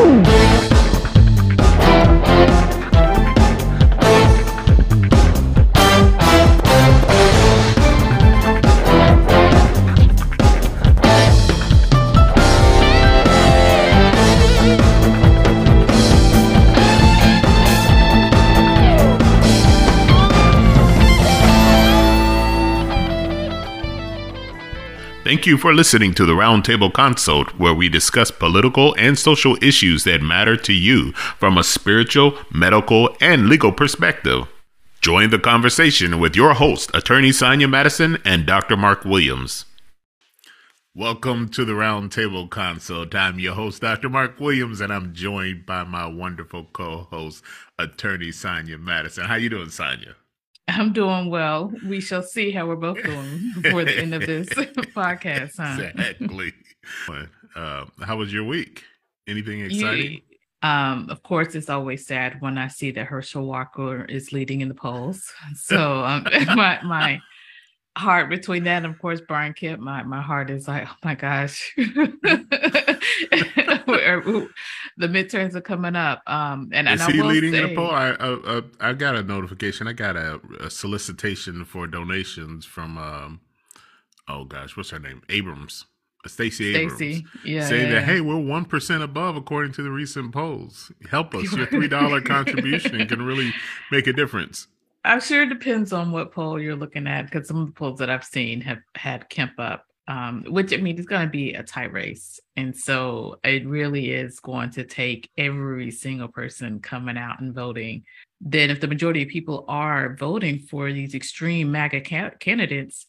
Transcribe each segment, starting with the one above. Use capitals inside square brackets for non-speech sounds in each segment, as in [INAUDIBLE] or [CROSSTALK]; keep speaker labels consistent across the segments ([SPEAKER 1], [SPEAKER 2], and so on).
[SPEAKER 1] Thank you for listening to the Roundtable Consult, where we discuss political and social issues that matter to you from a spiritual, medical, and legal perspective. Join the conversation with your host, Attorney Sonia Madison and Dr. Mark Williams. Welcome to the Roundtable Consult. I'm your host, Dr. Mark Williams, and I'm joined by my wonderful co-host, Attorney Sonia Madison. How you doing, Sonia?
[SPEAKER 2] I'm doing well. We shall see how we're both doing before the end of this [LAUGHS] podcast. Huh?
[SPEAKER 1] Exactly. Uh, how was your week? Anything exciting?
[SPEAKER 2] um, of course, it's always sad when I see that Herschel Walker is leading in the polls. So um, [LAUGHS] my my heart between that and of course Brian Kemp, my my heart is like, oh my gosh. [LAUGHS] [LAUGHS] the midterms are coming up. Um, and,
[SPEAKER 1] is
[SPEAKER 2] and
[SPEAKER 1] he leading say, in the poll? I, I, I got a notification. I got a, a solicitation for donations from um, oh gosh, what's her name? Abrams. Stacey Abrams Stacey.
[SPEAKER 2] yeah,
[SPEAKER 1] saying
[SPEAKER 2] yeah,
[SPEAKER 1] that hey, we're one percent above according to the recent polls. Help [LAUGHS] us! Your three dollar contribution can really make a difference.
[SPEAKER 2] I'm sure it depends on what poll you're looking at because some of the polls that I've seen have had Kemp up um, which I mean, it's going to be a tight race. And so it really is going to take every single person coming out and voting. Then, if the majority of people are voting for these extreme MAGA ca- candidates,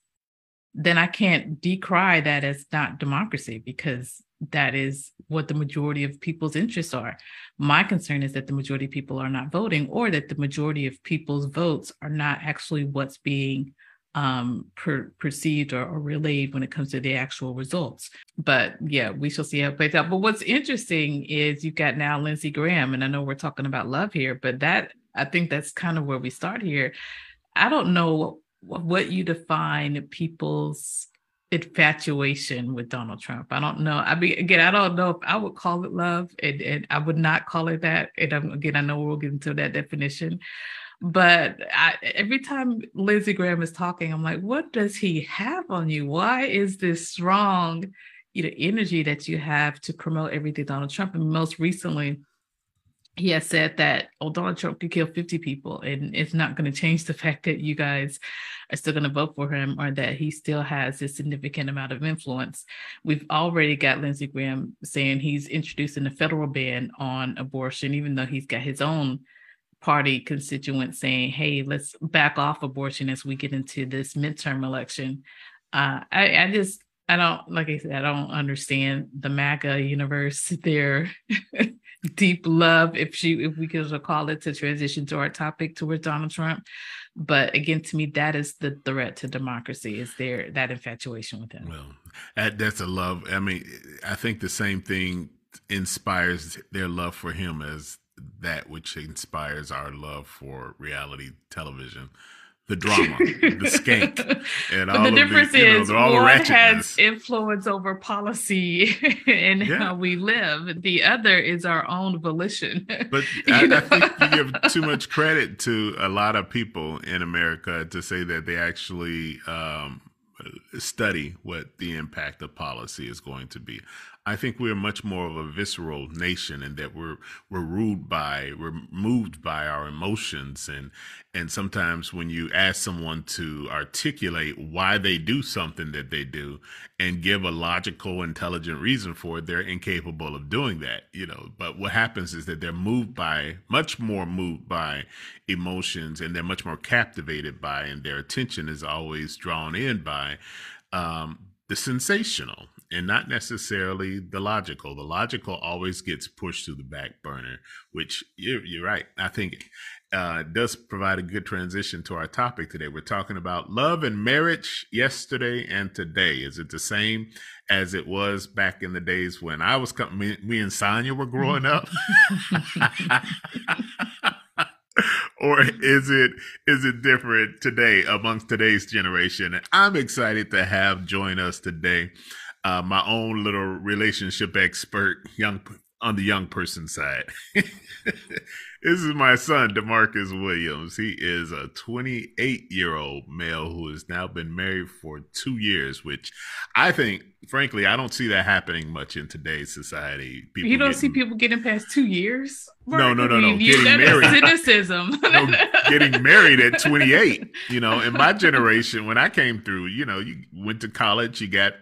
[SPEAKER 2] then I can't decry that as not democracy because that is what the majority of people's interests are. My concern is that the majority of people are not voting or that the majority of people's votes are not actually what's being um, per, perceived or, or, relayed when it comes to the actual results. But yeah, we shall see how it plays out. But what's interesting is you've got now Lindsey Graham, and I know we're talking about love here, but that I think that's kind of where we start here. I don't know what you define people's infatuation with Donald Trump. I don't know. I mean, again, I don't know if I would call it love, and, and I would not call it that. And again, I know we'll get into that definition. But I, every time Lindsey Graham is talking, I'm like, what does he have on you? Why is this strong, you know, energy that you have to promote everything Donald Trump? And most recently, he has said that oh, Donald Trump could kill 50 people, and it's not going to change the fact that you guys are still going to vote for him or that he still has a significant amount of influence. We've already got Lindsey Graham saying he's introducing a federal ban on abortion, even though he's got his own party constituents saying, hey, let's back off abortion as we get into this midterm election. Uh, I, I just, I don't, like I said, I don't understand the MAGA universe, [LAUGHS] their deep love, if she, if we could call it to transition to our topic towards Donald Trump. But again, to me, that is the threat to democracy is there that infatuation with him.
[SPEAKER 1] Well, that's a love. I mean, I think the same thing inspires their love for him as that which inspires our love for reality television the drama, the skank, [LAUGHS] and
[SPEAKER 2] but all the difference the, is know, one has influence over policy [LAUGHS] and yeah. how we live. The other is our own volition.
[SPEAKER 1] But [LAUGHS] I, I, think you give too much credit to a lot of people in America to say that they actually um, study what the impact of policy is going to be. I think we're much more of a visceral nation and that we're we're ruled by we're moved by our emotions. And and sometimes when you ask someone to articulate why they do something that they do and give a logical intelligent reason for it they're incapable of doing that you know. But what happens is that they're moved by much more moved by emotions and they're much more captivated by and their attention is always drawn in by um, the sensational and not necessarily the logical. The logical always gets pushed to the back burner, which you're, you're right. I think uh, does provide a good transition to our topic today. We're talking about love and marriage yesterday and today. Is it the same as it was back in the days when I was coming, me, me and Sonia were growing up? [LAUGHS] or is it is it different today amongst today's generation? I'm excited to have join us today uh, my own little relationship expert, young on the young person side. [LAUGHS] this is my son, Demarcus Williams. He is a 28 year old male who has now been married for two years, which I think, frankly, I don't see that happening much in today's society.
[SPEAKER 2] People you don't getting, see people getting past two years?
[SPEAKER 1] No, no, no, no. getting married.
[SPEAKER 2] Cynicism. [LAUGHS]
[SPEAKER 1] no, getting married at 28. You know, in my generation, when I came through, you know, you went to college, you got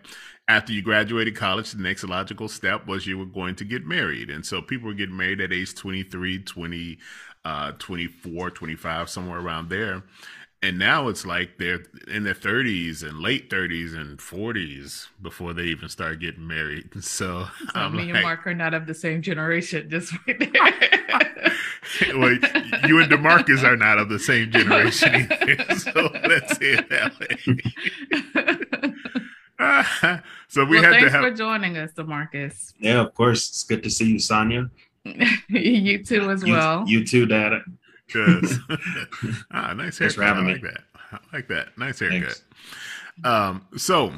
[SPEAKER 1] after you graduated college, the next logical step was you were going to get married. And so people were getting married at age 23, 20, uh, 24, 25, somewhere around there. And now it's like they're in their 30s and late 30s and 40s before they even start getting married. [LAUGHS] So,
[SPEAKER 2] so me like, and Mark are not of the same generation, just [LAUGHS] right there. [LAUGHS]
[SPEAKER 1] well, you and Demarcus are not of the same generation either. So let's say it that way. [LAUGHS] so we
[SPEAKER 2] well,
[SPEAKER 1] had
[SPEAKER 2] thanks
[SPEAKER 1] to have...
[SPEAKER 2] for joining us, Demarcus.
[SPEAKER 3] Yeah, of course. It's good to see you, Sonia. [LAUGHS]
[SPEAKER 2] you too, as
[SPEAKER 3] you,
[SPEAKER 2] well.
[SPEAKER 3] You too, Dad.
[SPEAKER 1] Good. [LAUGHS] ah, nice haircut. I like that. I like that. Nice haircut. Thanks. Um, so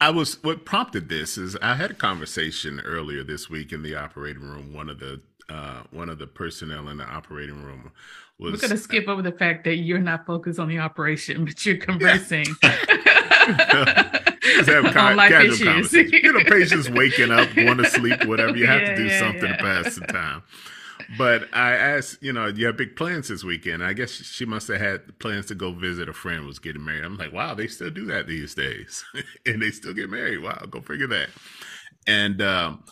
[SPEAKER 1] I was what prompted this is I had a conversation earlier this week in the operating room. One of the uh, one of the personnel in the operating room was.
[SPEAKER 2] We're gonna skip over the fact that you're not focused on the operation, but you're conversing.
[SPEAKER 1] Just have [LAUGHS] con- casual conversation. You know, patients waking up, going to sleep, whatever. You have yeah, to do yeah, something yeah. to pass the time. But I asked, you know, you have big plans this weekend. I guess she must have had plans to go visit a friend who was getting married. I'm like, wow, they still do that these days, [LAUGHS] and they still get married. Wow, go figure that. And um,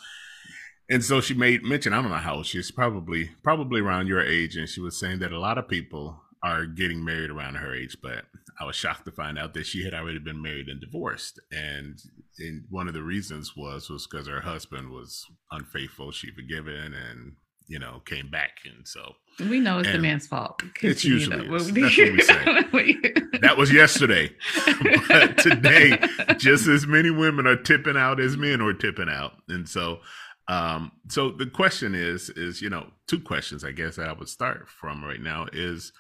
[SPEAKER 1] and so she made mention. I don't know how old she is. Probably probably around your age, and she was saying that a lot of people are getting married around her age, but I was shocked to find out that she had already been married and divorced. And, and one of the reasons was was because her husband was unfaithful. She forgiven and you know came back, and so
[SPEAKER 2] we know it's the man's fault.
[SPEAKER 1] It's usually is. that's what we say. [LAUGHS] that was yesterday, [LAUGHS] but today, just as many women are tipping out as men are tipping out, and so um, so the question is, is you know, two questions I guess I would start from right now is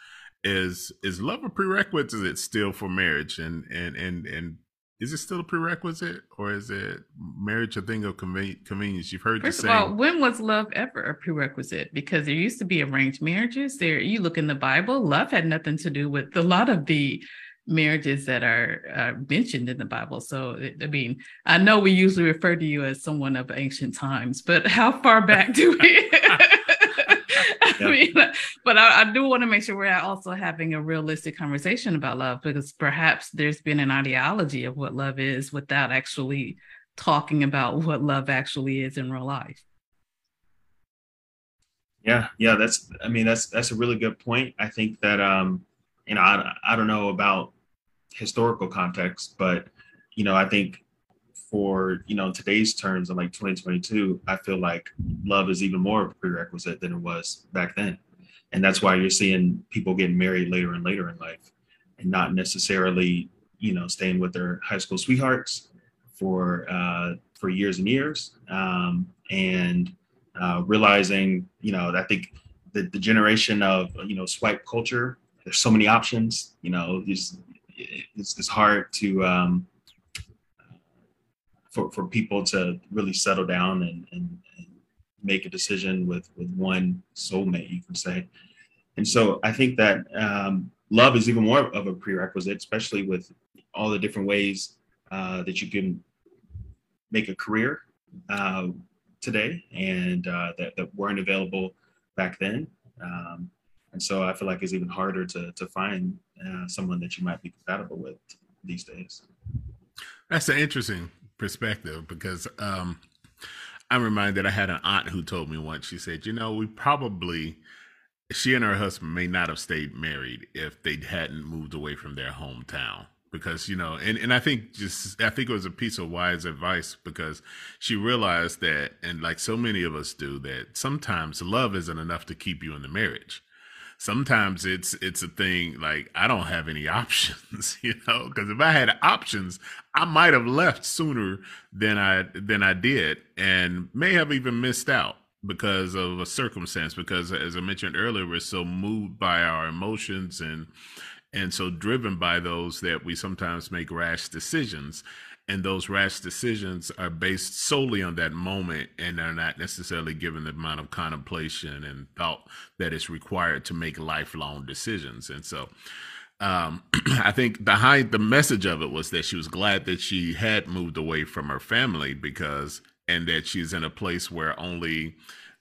[SPEAKER 1] is is love a prerequisite? Is it still for marriage? And and and and is it still a prerequisite, or is it marriage a thing of convenience? You've heard
[SPEAKER 2] First
[SPEAKER 1] the saying.
[SPEAKER 2] Of all, when was love ever a prerequisite? Because there used to be arranged marriages. There, you look in the Bible, love had nothing to do with a lot of the marriages that are uh, mentioned in the Bible. So, I mean, I know we usually refer to you as someone of ancient times, but how far back do we? [LAUGHS] [LAUGHS] [LAUGHS] I mean, but I, I do want to make sure we're also having a realistic conversation about love because perhaps there's been an ideology of what love is without actually talking about [LAUGHS] what love actually is in real life.
[SPEAKER 3] Yeah, yeah, that's. I mean, that's that's a really good point. I think that um, you know, I I don't know about historical context, but you know, I think for you know today's terms in like 2022 i feel like love is even more of a prerequisite than it was back then. And that's why you're seeing people getting married later and later in life and not necessarily you know staying with their high school sweethearts for uh, for years and years. Um, and uh, realizing you know i think the, the generation of you know swipe culture there's so many options you know it's, it's hard to um, for, for people to really settle down and, and, and make a decision with with one soulmate, you can say. And so I think that um, love is even more of a prerequisite, especially with all the different ways uh, that you can make a career uh, today and uh, that, that weren't available back then. Um, and so I feel like it's even harder to, to find uh, someone that you might be compatible with these days.
[SPEAKER 1] That's interesting perspective because um, I'm reminded that I had an aunt who told me once, she said, you know, we probably, she and her husband may not have stayed married if they hadn't moved away from their hometown. Because, you know, and, and I think just, I think it was a piece of wise advice because she realized that, and like so many of us do, that sometimes love isn't enough to keep you in the marriage sometimes it's it's a thing like I don't have any [LAUGHS] options, you know, because if I had options, I might have left sooner than I than I did, and may have even missed out because of a circumstance. Because as I mentioned earlier, we're so moved by our emotions and and so driven by those that we sometimes make rash decisions. And those rash decisions are based solely on that moment and are not necessarily given the amount of contemplation and thought that is required to make lifelong decisions and so um, [CLEARS THROAT] I think behind the message of it was that she was glad that she had moved away from her family because, and that she's in a place where only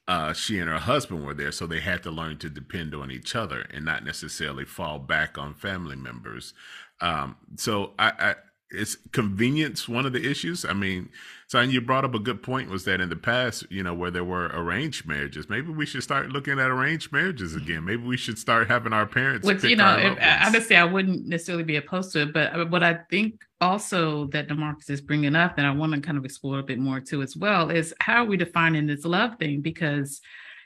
[SPEAKER 1] uh, she and her husband were there, so they had to learn to depend on each other and not necessarily fall back on family members. Um, so I, I, is convenience one of the issues? I mean, so you brought up a good point was that in the past, you know, where there were arranged marriages, maybe we should start looking at arranged marriages again. Maybe we should start having our parents.
[SPEAKER 2] Which you know, if, honestly, I wouldn't necessarily be opposed to it, but uh, what I think also that Demarcus is bringing up, and I want to kind of explore a bit more too as well, is how are we defining this love thing? Because,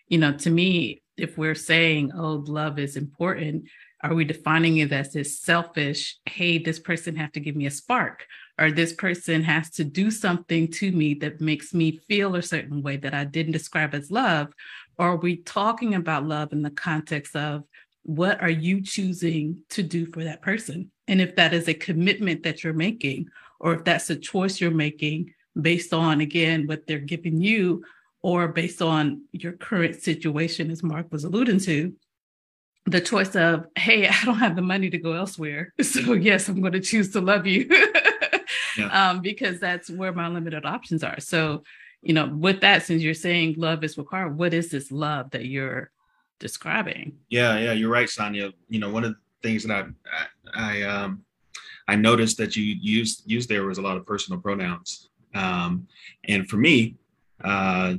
[SPEAKER 2] you know, to me, if we're saying, oh, love is important, are we defining it as this selfish, hey, this person have to give me a spark, or this person has to do something to me that makes me feel a certain way that I didn't describe as love? Or are we talking about love in the context of what are you choosing to do for that person? And if that is a commitment that you're making, or if that's a choice you're making based on, again, what they're giving you, or based on your current situation, as Mark was alluding to, the choice of, hey, [LAUGHS] I don't have the money to go elsewhere. [LAUGHS] So, yes, I'm going to choose to love you [LAUGHS] yeah. um, because that's where my limited options are. So, you know, with that, since you're saying love is required, what is this love that you're describing?
[SPEAKER 3] Yeah, yeah, you're right, Sonia. You know, one of the things that I, I, um, I noticed that you used used there was a lot of personal pronouns, um, and for me, uh,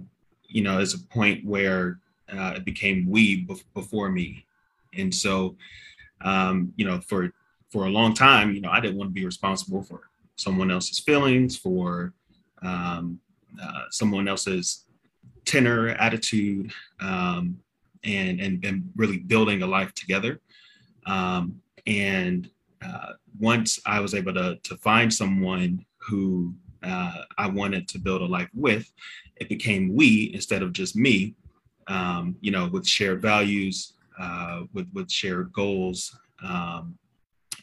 [SPEAKER 3] you know, it's a point where uh, it became we before me, and so, um, you know, for for a long time, you know, I didn't want to be responsible for someone else's feelings, for um, uh, someone else's tenor, attitude, um, and, and and really building a life together. Um, and uh, once I was able to to find someone who uh, I wanted to build a life with, it became we instead of just me. Um, you know, with shared values, uh, with with shared goals, um,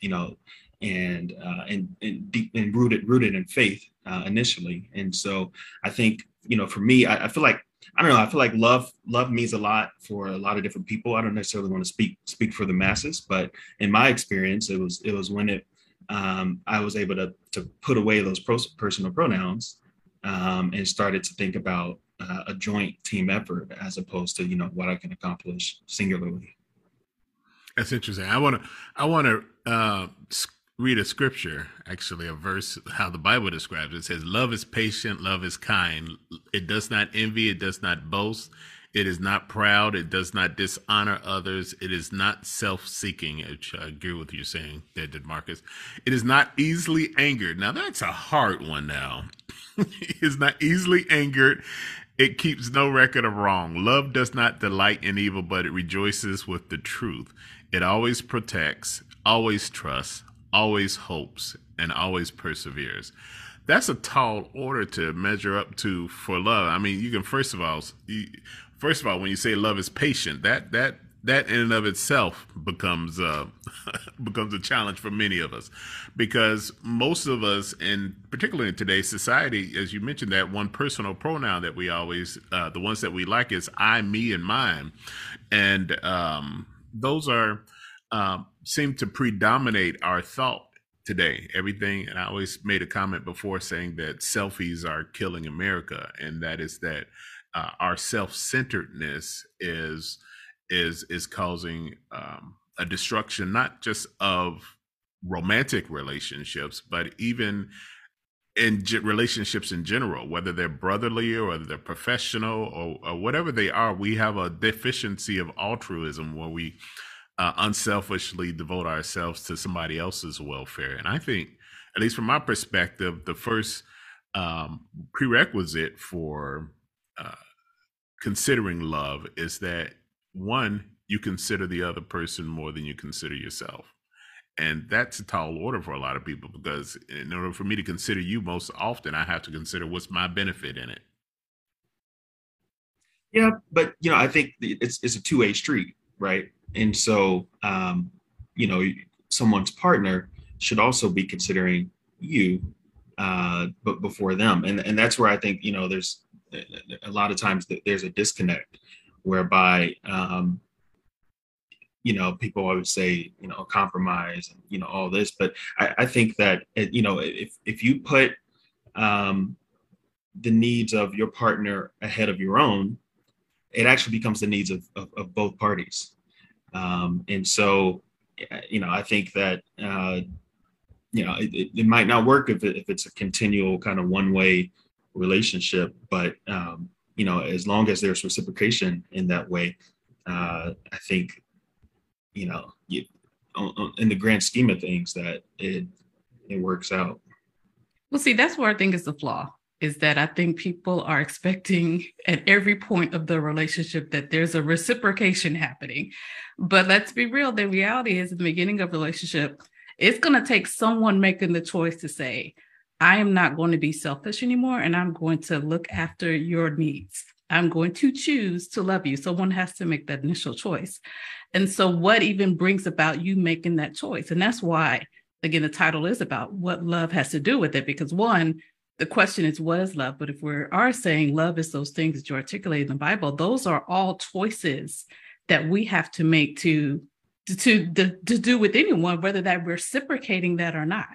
[SPEAKER 3] you know, and uh, and and deep and rooted rooted in faith uh, initially. And so I think you know, for me, I, I, feel like I don't know. I feel like love love means a lot for a lot of different people. I don't necessarily want to speak speak for the masses, but in my experience, it was it was when it um, I was able to to put away those personal pronouns um, and started to think about a joint team effort as opposed to you know what I can accomplish singularly.
[SPEAKER 1] That's interesting. I want to I want to uh, read a scripture, actually a verse how the Bible describes it. It says, "Love is patient, love is kind. It does not envy, it does not boast." It is not proud. It does not dishonor others. It is not self seeking, which I agree with you saying, that Demarcus. It is not easily angered. Now, that's a hard one now. [LAUGHS] is not easily angered. It keeps no record of wrong. Love does not delight in evil, but it rejoices with the truth. It always protects, always trusts, always hopes, and always perseveres. That's a tall order to measure up to for love. I mean, you can first of all, first of all, when you say love is patient, that that that in and of itself becomes uh, [LAUGHS] becomes a challenge for many of us, because most of us, and particularly in today's society, as you mentioned, that one personal pronoun that we always, uh, the ones that we like is I, me, and mine, and um, those are um, seem to predominate our thought today. Everything, and I always made a comment before saying that selfies are killing America, and that is that uh, our self-centeredness is is is causing um, a destruction not just of romantic relationships, but even in relationships in general, whether they're brotherly or they're professional or, or, whatever they are, we have a deficiency of altruism where we uh, unselfishly devote ourselves to somebody else's welfare. And I think, at least from my perspective, the first um, prerequisite for uh, considering love is that one, you consider the other person more than you consider yourself. And that's a tall order for a lot of people because in order for me to consider you most often, I have to consider what's my benefit in it.
[SPEAKER 3] Yeah, but you know, I think it's it's a two way street, right? And so, um, you know, someone's partner should also be considering you uh, but before them, and and that's where I think you know there's a lot of times there's a disconnect whereby um, you know people always say you know compromise and you know all this, but I, I think that you know if if you put um, the needs of your partner ahead of your own, it actually becomes the needs of, of, of both parties. Um, and so, you know, I think that, uh, you know, it, it, might not work if, it, if it's a continual kind of one way relationship, but, um, you know, as long as there's reciprocation in that way, uh, I think, you know, you, in the grand scheme of things, that it it works out.
[SPEAKER 2] Well, see, that's where I think is the flaw is that I think people are expecting at every point of the relationship that there's a reciprocation happening. But let's be real, the reality is the beginning of relationship, it's going to take someone making the choice to say, I am not going to be selfish anymore and I'm going to look after your needs. I'm going to choose to love you. Someone has to make that initial choice. And so, what even brings about you making that choice? And that's why, again, the title is about what love has to do with it. Because, one, the question is what is love but if we are saying love is those things that you articulate in the bible those are all choices that we have to make to to to, to do with anyone whether that we're reciprocating that or not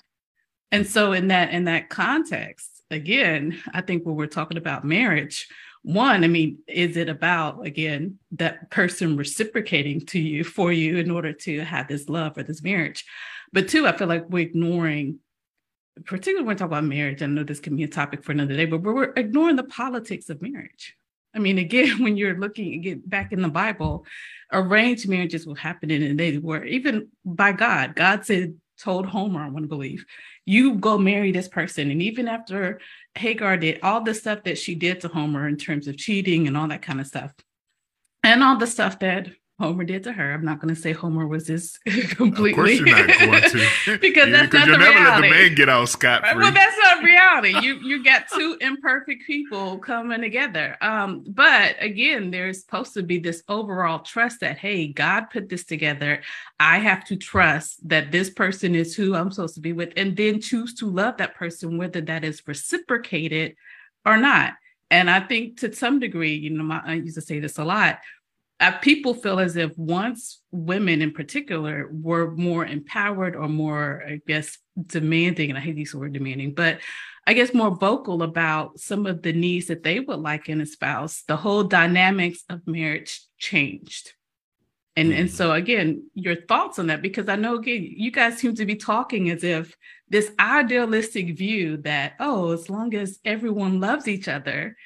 [SPEAKER 2] and so in that in that context again i think when we're talking about marriage one i mean is it about again that person reciprocating to you for you in order to have this love or this marriage but two i feel like we're ignoring particularly when we talk about marriage, I know this can be a topic for another day, but we're ignoring the politics of marriage. I mean, again, [LAUGHS] when you're looking again back in the Bible, arranged marriages were happening and they were even by God. God said, told Homer, I want to believe, you go marry this person. And even after Hagar did all the stuff that she did to Homer in terms of cheating and all that kind of stuff, and all the stuff that Homer did to her. I'm not going to say Homer was this completely. [LAUGHS] Of course you're not going to, [LAUGHS] because yeah, that's not the never reality. let the man
[SPEAKER 1] get out scot free.
[SPEAKER 2] Well, that's not reality. You you got two imperfect people coming together. Um, but again, there's supposed to be this overall trust that hey, God put this together. I have to trust that this person is who I'm supposed to be with, and then choose to love that person, whether that is reciprocated or not. And I think to some degree, you know, my, I used to say this a lot uh, people feel as if once women in particular were more empowered or more, I guess, demanding, and I hate these word demanding, but I guess more vocal about some of the needs that they would like in a spouse, the whole dynamics of marriage changed. And, mm-hmm. and so again, your thoughts on that, because I know again, you guys seem to be talking as if this idealistic view that, oh, as long as everyone loves each other,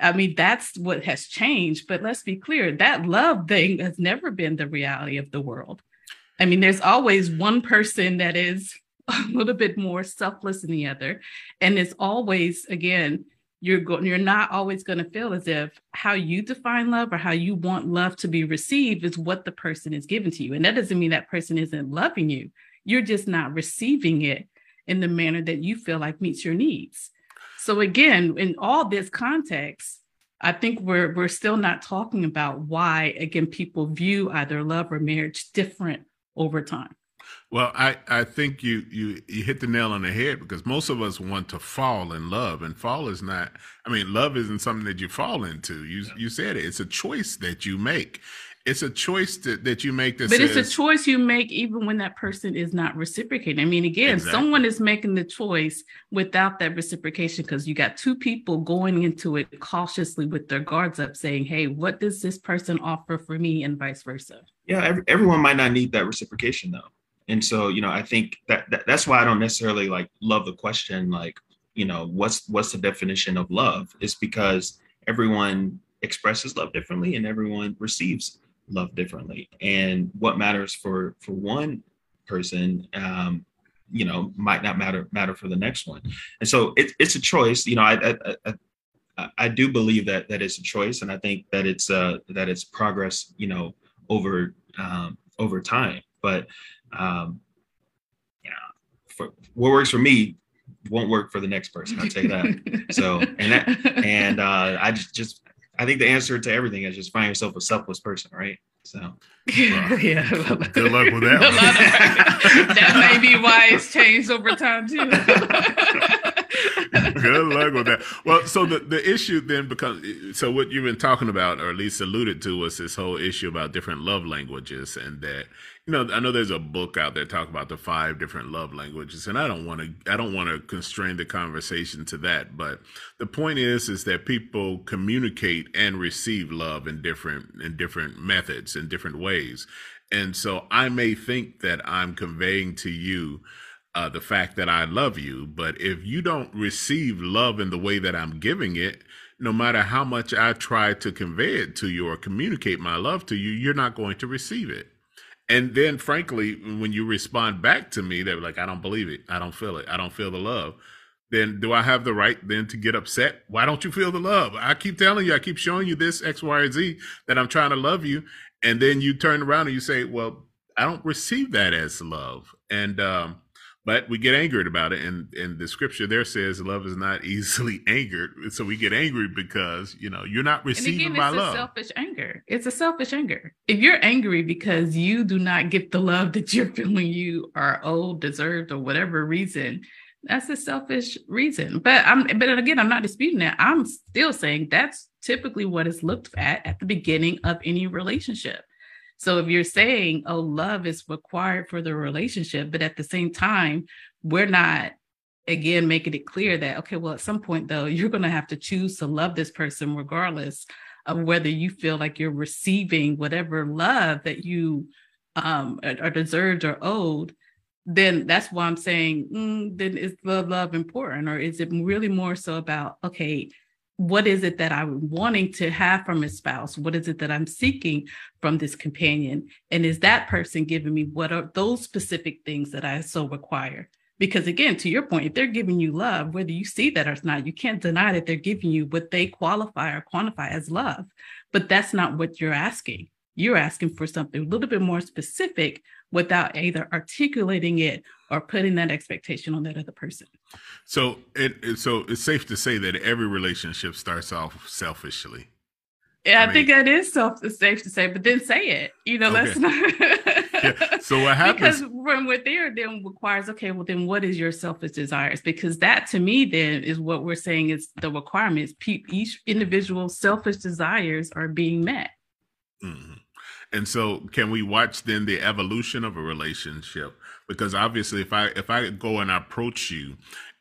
[SPEAKER 2] I mean, that's what has changed. But let's be clear that love thing has never been the reality of the world. I mean, there's always one person that is [LAUGHS] a little bit more selfless than the other. And it's always, again, you're going you're not always going to feel as if how you define love or how you want love to be received is what the person is giving to you and that doesn't mean that person isn't loving you you're just not receiving it in the manner that you feel like meets your needs so again, in all this context, I think we're we're still not talking about why again people view either love or marriage different over time.
[SPEAKER 1] Well, I, I think you, you you hit the nail on the head because most of us want to fall in love, and fall is not. I mean, love isn't something that you fall into. You you said it. It's a choice that you make, it's a choice that, that you make that
[SPEAKER 2] but
[SPEAKER 1] says,
[SPEAKER 2] it's a choice you make even when that person is not reciprocating. I mean again exactly. someone is making the choice without that reciprocation because you got two people going into it cautiously with their guards up saying hey what does this person offer for me? and vice versa.
[SPEAKER 3] Yeah every, everyone might not need that reciprocation though. And so you know i think that, that that's why i don't necessarily like love the question like you know what's what's the definition of love? Is because everyone expresses love differently and everyone receives love differently and what matters for for one person um you know might not matter matter for the next one and so it, it's a choice you know I, I, I I do believe that that it's a choice, and I think that it's uh that it's progress, you know, over um, over time. But um, you know, for what works for me won't work for the next person. I'll tell you that. [LAUGHS] so and that and uh, I just just I think the answer to everything is just find yourself a selfless person, right? So [LAUGHS]
[SPEAKER 2] yeah,
[SPEAKER 1] good luck with that. [LAUGHS]
[SPEAKER 2] that may be why it's changed over time too. [LAUGHS]
[SPEAKER 1] Good luck with that. Well, so the, the issue then becomes so what you've been talking about, or at least alluded to, was this whole issue about different love languages, and that you know I know there's a book out there talk about the five different love languages, and I don't want to I don't want to constrain the conversation to that, but the point is is that people communicate and receive love in different in different methods in different ways, and so I may think that I'm conveying to you uh, the fact that I love you. But if you don't receive love in the way that I'm giving it, no matter how much I try to convey it to you or communicate my love to you, you're not going to receive it. And then, frankly, when you respond back to me, they're like, I don't believe it. I don't feel it. I don't feel the love. Then do I have the right then to get upset? Why don't you feel the love? I keep telling you, I keep showing you this X, Y, or Z that I'm trying to love you. And then you turn around and you say, well, I don't receive that as love. And, um, but we get angered about it and and the scripture there says love is not [LAUGHS] easily angered so we get angry because you know you're not receiving
[SPEAKER 2] and again,
[SPEAKER 1] my
[SPEAKER 2] it's
[SPEAKER 1] love.
[SPEAKER 2] a selfish anger. It's a selfish anger. If you're angry because you do not get the love that you're [LAUGHS] feeling you are owed deserved or whatever reason that's a selfish reason. But i'm but again i'm not disputing that. I'm still saying that's typically what is looked at at the beginning of any relationship so if you're saying, oh, love is required for the relationship, but at the same time, we're not again making it clear that okay well at some point though you're going to have to choose to love this person regardless of whether you feel like you're receiving whatever love that you um, are deserved or owed then that's why i'm saying mm, then is the love important? Or is it really more so about okay what is it that I'm wanting to have from a spouse? What is it that I'm seeking from this companion? And is that person giving me what are those specific things that I so require? Because again, to your point, if they're giving you love, whether you see that or not, you can't deny that they're giving you what they qualify or quantify as love. But that's not what you're asking. You're asking for something a little bit more specific without either articulating it or putting that expectation on that other person.
[SPEAKER 1] So it, it so it's safe to say that every relationship starts off selfishly.
[SPEAKER 2] Yeah, I, I mean, think that is self safe to say, but then say it. You know, okay. let's not. [LAUGHS]
[SPEAKER 1] yeah. So what [LAUGHS] happens?
[SPEAKER 2] Because when we're there, then requires okay. Well, then what is your selfish desires? Because that to me then is what we're saying is the requirements. Each individual selfish desires are being met.
[SPEAKER 1] Mm-hmm. And so, can we watch then the evolution of a relationship? Because obviously, if I if I go and approach you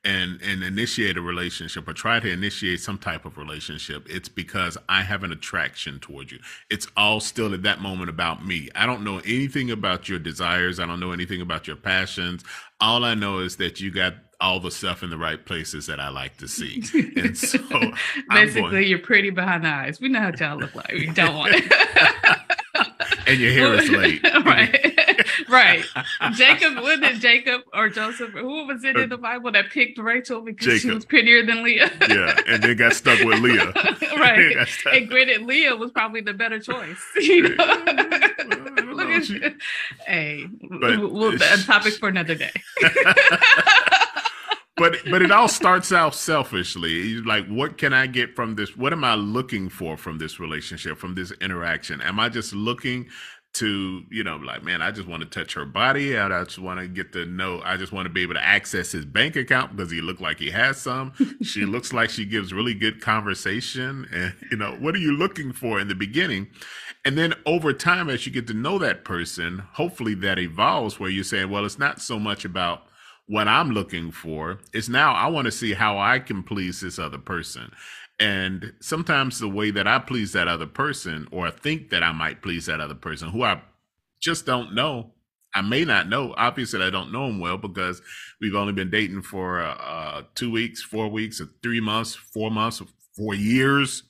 [SPEAKER 1] and and initiate a relationship or try to initiate some type of relationship it's because i have an attraction toward you. It's all still at that moment about me. I don't know anything about your desires. I don't know anything about your passions. All i know is that you got all the stuff in the right places that i like to see. And so [LAUGHS]
[SPEAKER 2] basically going, you're pretty behind the eyes. We know how y'all look like. We don't want it [LAUGHS]
[SPEAKER 1] and your hair is late. [LAUGHS]
[SPEAKER 2] right. [LAUGHS] right. [LAUGHS] Jacob, was it Jacob or Joseph? Who was it in the Bible that picked Rachel because Jacob. she was prettier than Leah?
[SPEAKER 1] yeah. And then got stuck with Leah.
[SPEAKER 2] right. And granted, Leah was probably the better choice. You know? Look at Hey, but we'll, a topic for another day
[SPEAKER 1] but but it all starts out selfishly. Like, what can I get from this? What am I looking for from this relationship, from this interaction? Am I just looking to, you know, like, man, I just want to touch her body. I just want to get to know. I just want to be able to access his bank account because he looked like he has some. she [LAUGHS] looks like she gives really good conversation. And you know, what are you looking for in the beginning? And then over time, as you get to know that person, hopefully that evolves where you say, well, it's not so much about what I'm looking for. is now I want to see how I can please this other person. And sometimes the way that I please that other person, or think that I might please that other person, who I just don't know, I may not know. Obviously, I don't know him well because we've only been dating for uh, two weeks, four weeks, or three months, four months, four years.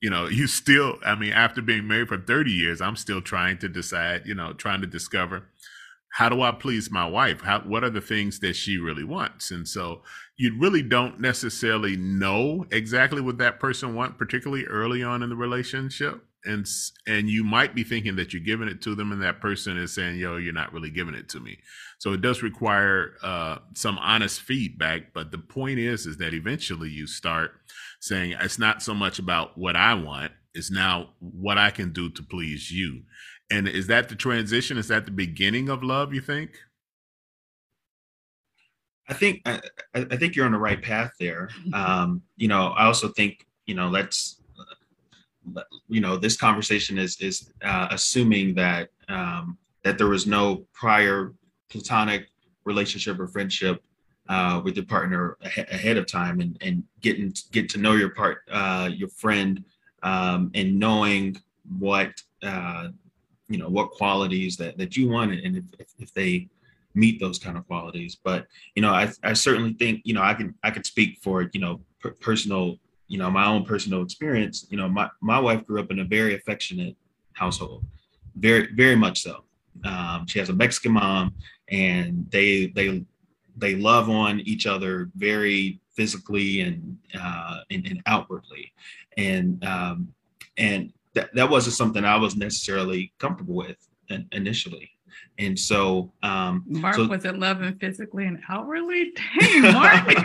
[SPEAKER 1] You know, you still, I mean, after being married for 30 years, I'm still trying to decide, you know, trying to discover how do I please my wife? How, what are the things that she really wants? And so you really don't necessarily know exactly what that person wants, particularly early on in the relationship. And, and you might be thinking that you're giving it to them and that person is saying, yo, you're not really giving it to me. So it does require uh, some honest feedback. But the point is, is that eventually you start saying, it's not so much about what I want. It's now what I can do to please you and is that the transition? Is that the beginning of love, you think?
[SPEAKER 3] I think I, I, think you're on the right path there. Mm-hmm. Um, you know, I also think you know let's you know this conversation is is uh, assuming that um, that there was no prior platonic relationship or friendship uh, with your partner ahead of time and, and getting get to know your part uh, your friend um, and knowing what uh, you know what qualities that that you want and if, if they meet those kind of qualities. But you know I, I certainly think you know i can i can speak for you know per- personal you know my own personal experience. You know my, my wife grew up in a very affectionate household very very much so. Um, she has a mexican mom and they they they love on each other very physically and uh, and, and outwardly. And um, and that, that wasn't something i was necessarily comfortable with initially and so um
[SPEAKER 2] mark
[SPEAKER 3] so,
[SPEAKER 2] was in love and physically and outwardly [LAUGHS] dang mark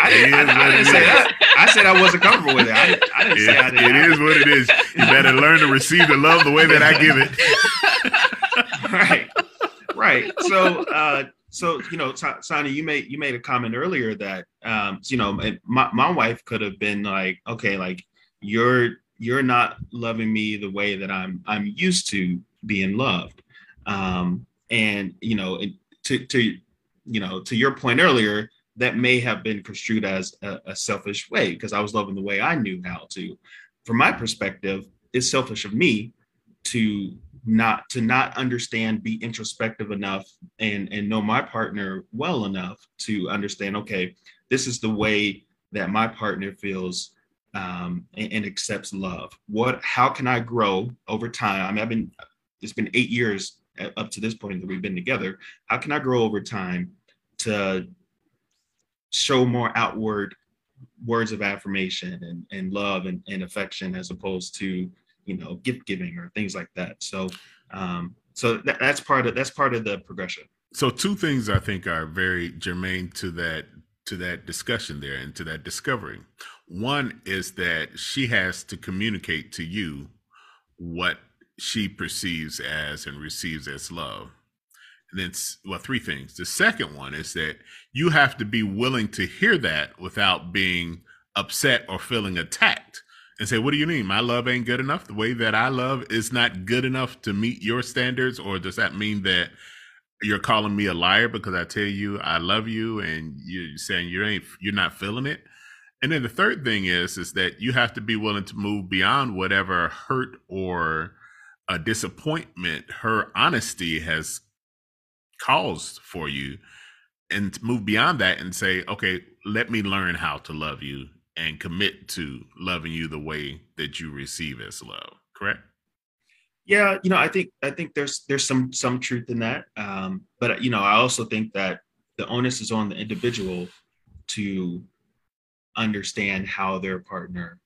[SPEAKER 3] I didn't, I, I didn't say that. I said I wasn't comfortable with it. I didn't, I didn't
[SPEAKER 1] it,
[SPEAKER 3] say I didn't.
[SPEAKER 1] It is what it is. You better learn to receive the love the way that I give
[SPEAKER 3] it. [LAUGHS] right, right. So, uh, so you know, Sonia, you made you made a comment earlier that um, you know, my my wife could have been like, okay, like you're you're not loving me the way that I'm I'm used to being loved, um, and you know, to to you know, to your point earlier, that may have been construed as a, a selfish way because I was loving the way I knew how to. From my perspective, it's selfish of me to not to not understand be introspective enough and and know my partner well enough to understand okay this is the way that my partner feels um, and, and, accepts love. What how can i grow over time? I mean i've been it's been eight years up to this point that we've been together. How can i grow over time to show more outward words of affirmation and, and love and, and affection as opposed to you know gift giving or things like that? So um so that, that's part of that's part of the progression.
[SPEAKER 1] So two things i think are very germane to that to that discussion there and to that discovery one is that she has to communicate to you what she perceives as and receives as love and then, well, three things. The second one is that you have to be willing to hear that without being upset or feeling attacked and say, What do you mean? My love ain't good enough? The way that I love is not good enough to meet your standards? Or does that mean that you're calling me a liar because I tell you I love you and you're saying you ain't, you're not feeling it? And then the third thing is, is that you have to be willing to move beyond whatever hurt or a disappointment her honesty has caused for you and move beyond that and say, okay, let me learn how to love you and commit to loving you the way that you receive as love. Correct?
[SPEAKER 3] Yeah, you know, I think I think there's there's some some truth in that. Um, but you know, I also think that the onus is on the individual to understand how their partner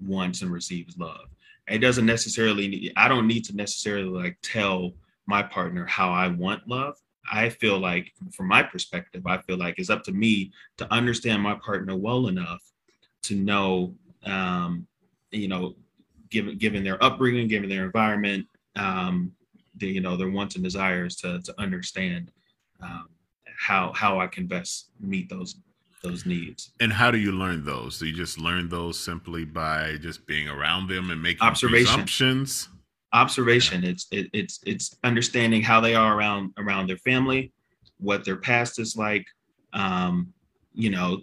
[SPEAKER 3] wants and receives love. It doesn't necessarily need, I don't need to necessarily like tell my partner how I want love. I feel like, from my perspective, I feel like it's up to me to understand my partner well enough to know, um, you know, given given their upbringing, given their environment, um, the, you know, their wants and desires, to to understand um, how how I can best meet those those needs.
[SPEAKER 1] And how do you learn those? Do you just learn those simply by just being around them and making
[SPEAKER 3] observation.
[SPEAKER 1] presumptions?
[SPEAKER 3] observation it's it, it's it's understanding how they are around around their family what their past is like um you know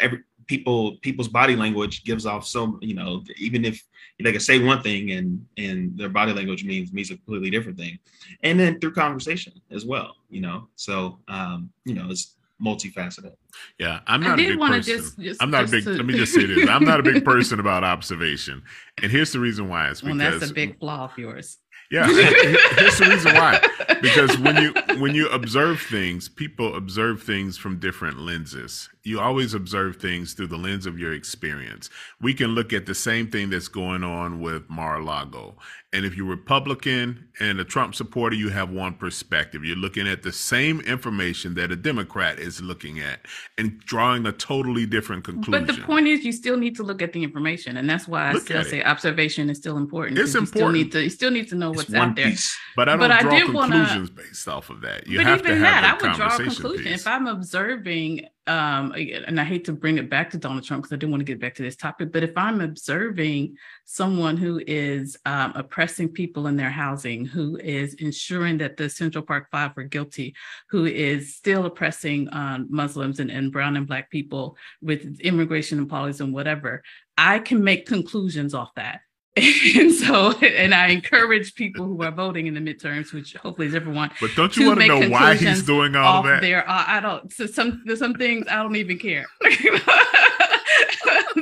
[SPEAKER 3] every people people's body language gives off so you know even if they can say one thing and and their body language means means a completely different thing and then through conversation as well you know so um you know it's multifaceted.
[SPEAKER 1] Yeah, I'm not a big person. Just, just, I'm not just a big. To... let me just say this: I'm not a big [LAUGHS] person about observation, and here's the reason why. It's because
[SPEAKER 2] well, that's a big flaw of yours.
[SPEAKER 1] Yeah, [LAUGHS] here's the reason why. Because when you when you observe things, people observe things from different lenses. You always observe things through the lens of your experience. We can look at the same thing that's going on with Mar-a-Lago, and if you're Republican and a Trump supporter, you have one perspective. You're looking at the same information that a Democrat is looking at and drawing a totally different conclusion.
[SPEAKER 2] But the point is, you still need to look at the information, and that's why look I still say observation is still important.
[SPEAKER 1] It's
[SPEAKER 2] you
[SPEAKER 1] important.
[SPEAKER 2] Still need to, you still need to know what what's out there.
[SPEAKER 3] Piece.
[SPEAKER 1] But I don't but draw I conclusions wanna, based off of that. You have to have that, I would draw a conclusion
[SPEAKER 2] piece. if I'm observing um, and I hate to bring it back to Donald Trump because I do want to get back to this topic, but if I'm observing someone who is um, oppressing people in their housing, who is ensuring that the Central Park Five were guilty, who is still oppressing um, Muslims and, and brown and black people with immigration and policies and whatever, I can make conclusions off that. [LAUGHS] and so and i encourage people who are voting in the midterms which hopefully is everyone
[SPEAKER 1] but don't you want to know why he's doing all of that?
[SPEAKER 2] there uh, i don't so some some things i don't even care. [LAUGHS] [LAUGHS]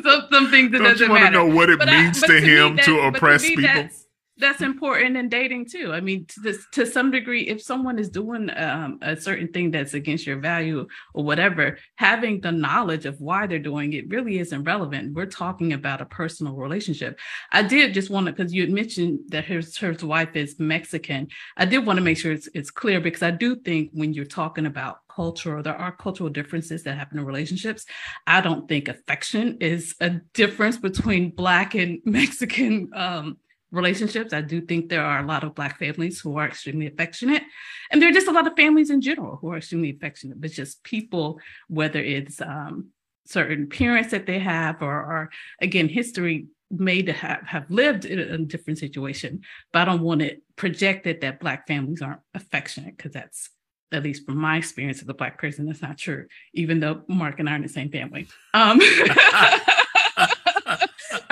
[SPEAKER 2] Some, some things it don't doesn't
[SPEAKER 1] you want
[SPEAKER 2] to
[SPEAKER 1] know what it but means I, to, to him that, to oppress to people
[SPEAKER 2] that's important in dating too. I mean, to, this, to some degree, if someone is doing um, a certain thing that's against your value or whatever, having the knowledge of why they're doing it really isn't relevant. We're talking about a personal relationship. I did just want to, because you mentioned that his, his wife is Mexican. I did want to make sure it's, it's clear because I do think when you're talking about culture, there are cultural differences that happen in relationships. I don't think affection is a difference between Black and [LAUGHS] Mexican um, relationships. I do think there are a lot of Black families who are extremely affectionate. And there are just a lot of families in general who are extremely affectionate, but just people, whether it's um, certain parents that they have or, or again, history may have, have lived in a, different situation. But I don't want it projected that Black families aren't affectionate because that's at least from my experience as a black person, that's not true, even though Mark and I are in the same family. Um, [LAUGHS] [LAUGHS]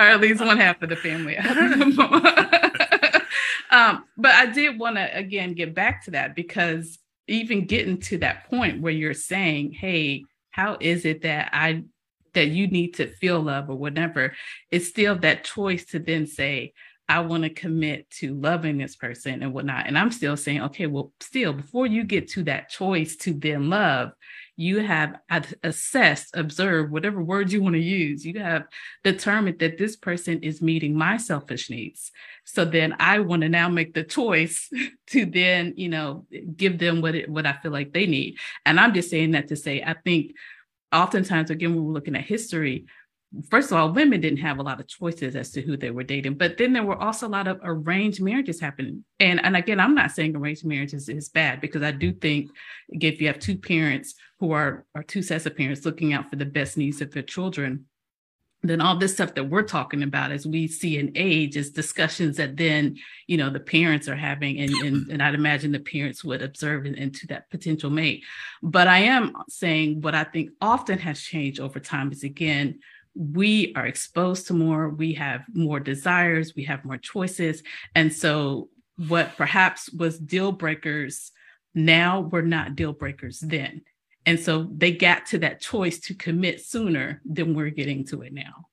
[SPEAKER 2] or at least one half of the family. [LAUGHS] [LAUGHS] um, but I did want to again get back to that because even getting to that point where you're saying, "Hey, how is it that I that you need to feel love or whatever?" It's still that choice to then say, I want to commit to loving this person and whatnot. And I'm still saying, okay, well, still, before you get to that choice to then love, you have assessed, observed, whatever words you want to use, you have determined that this person is meeting my selfish needs. So then I want to now make the choice [LAUGHS] to then, you know, give them what it, what I feel like they need. And I'm just saying that to say, I think oftentimes, again, when we're looking at history, first of all, women didn't have a lot of choices as to who they were dating, but then there were also a lot of arranged marriages happening. And, and again, I'm not saying arranged marriages is bad because I do think if you have two parents who are, are two sets of parents looking out for the best needs of their children, then all this stuff that we're talking about as we see in age is discussions that then you know the parents are having and and, and i'd imagine the parents would observe into that potential mate but i am saying what i think often has changed over time is again we are exposed to more, we have more desires, we have more choices. And so, what perhaps was deal breakers now were not deal breakers then. And so, they got to that choice to commit sooner than we're getting to it now.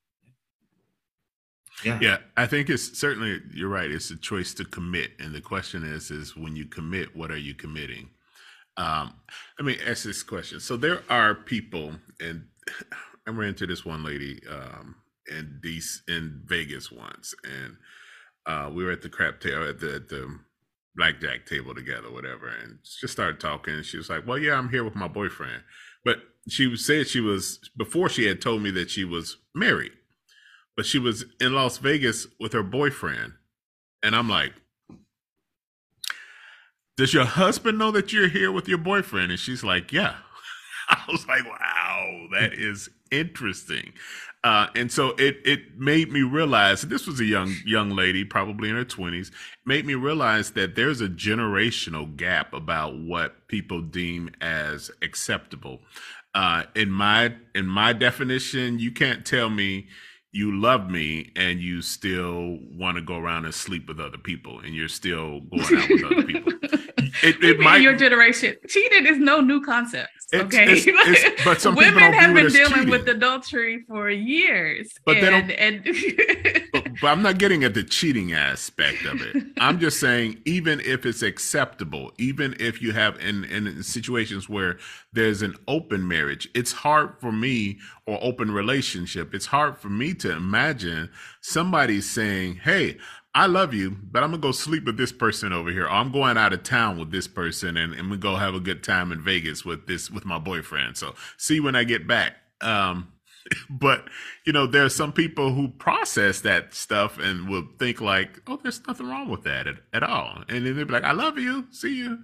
[SPEAKER 1] Yeah. Yeah. I think it's certainly, you're right. It's a choice to commit. And the question is, is when you commit, what are you committing? Um, let me ask this question. So there are people, and I ran into this one lady um, in DC, in Vegas once, and uh, we were at the crap table at the, at the blackjack table together, whatever, and just started talking. She was like, "Well, yeah, I'm here with my boyfriend," but she said she was before she had told me that she was married, but she was in Las Vegas with her boyfriend, and I'm like. Does your husband know that you're here with your boyfriend? And she's like, Yeah. [LAUGHS] I was like, wow, that is interesting. Uh, and so it it made me realize this was a young young lady, probably in her twenties, made me realize that there's a generational gap about what people deem as acceptable. Uh, in my in my definition, you can't tell me you love me and you still want to go around and sleep with other people and you're still going out with other [LAUGHS] people.
[SPEAKER 2] It, it might, your generation cheating is no new concept. Okay, it's, [LAUGHS] it's, but some women have been dealing cheating. with adultery for years. But and, and [LAUGHS]
[SPEAKER 1] but, but I'm not getting at the cheating aspect of it. I'm just [LAUGHS] saying, even if it's acceptable, even if you have in in situations where there's an open marriage, it's hard for me or open relationship. It's hard for me to imagine somebody saying, "Hey." I love you, but I'm gonna go sleep with this person over here. I'm going out of town with this person, and, and we go have a good time in Vegas with this with my boyfriend. So see when I get back. Um, [LAUGHS] but you know, there are some people who process that stuff and will think like, "Oh, there's nothing wrong with that at, at all," and then they'll be like, "I love you, see you."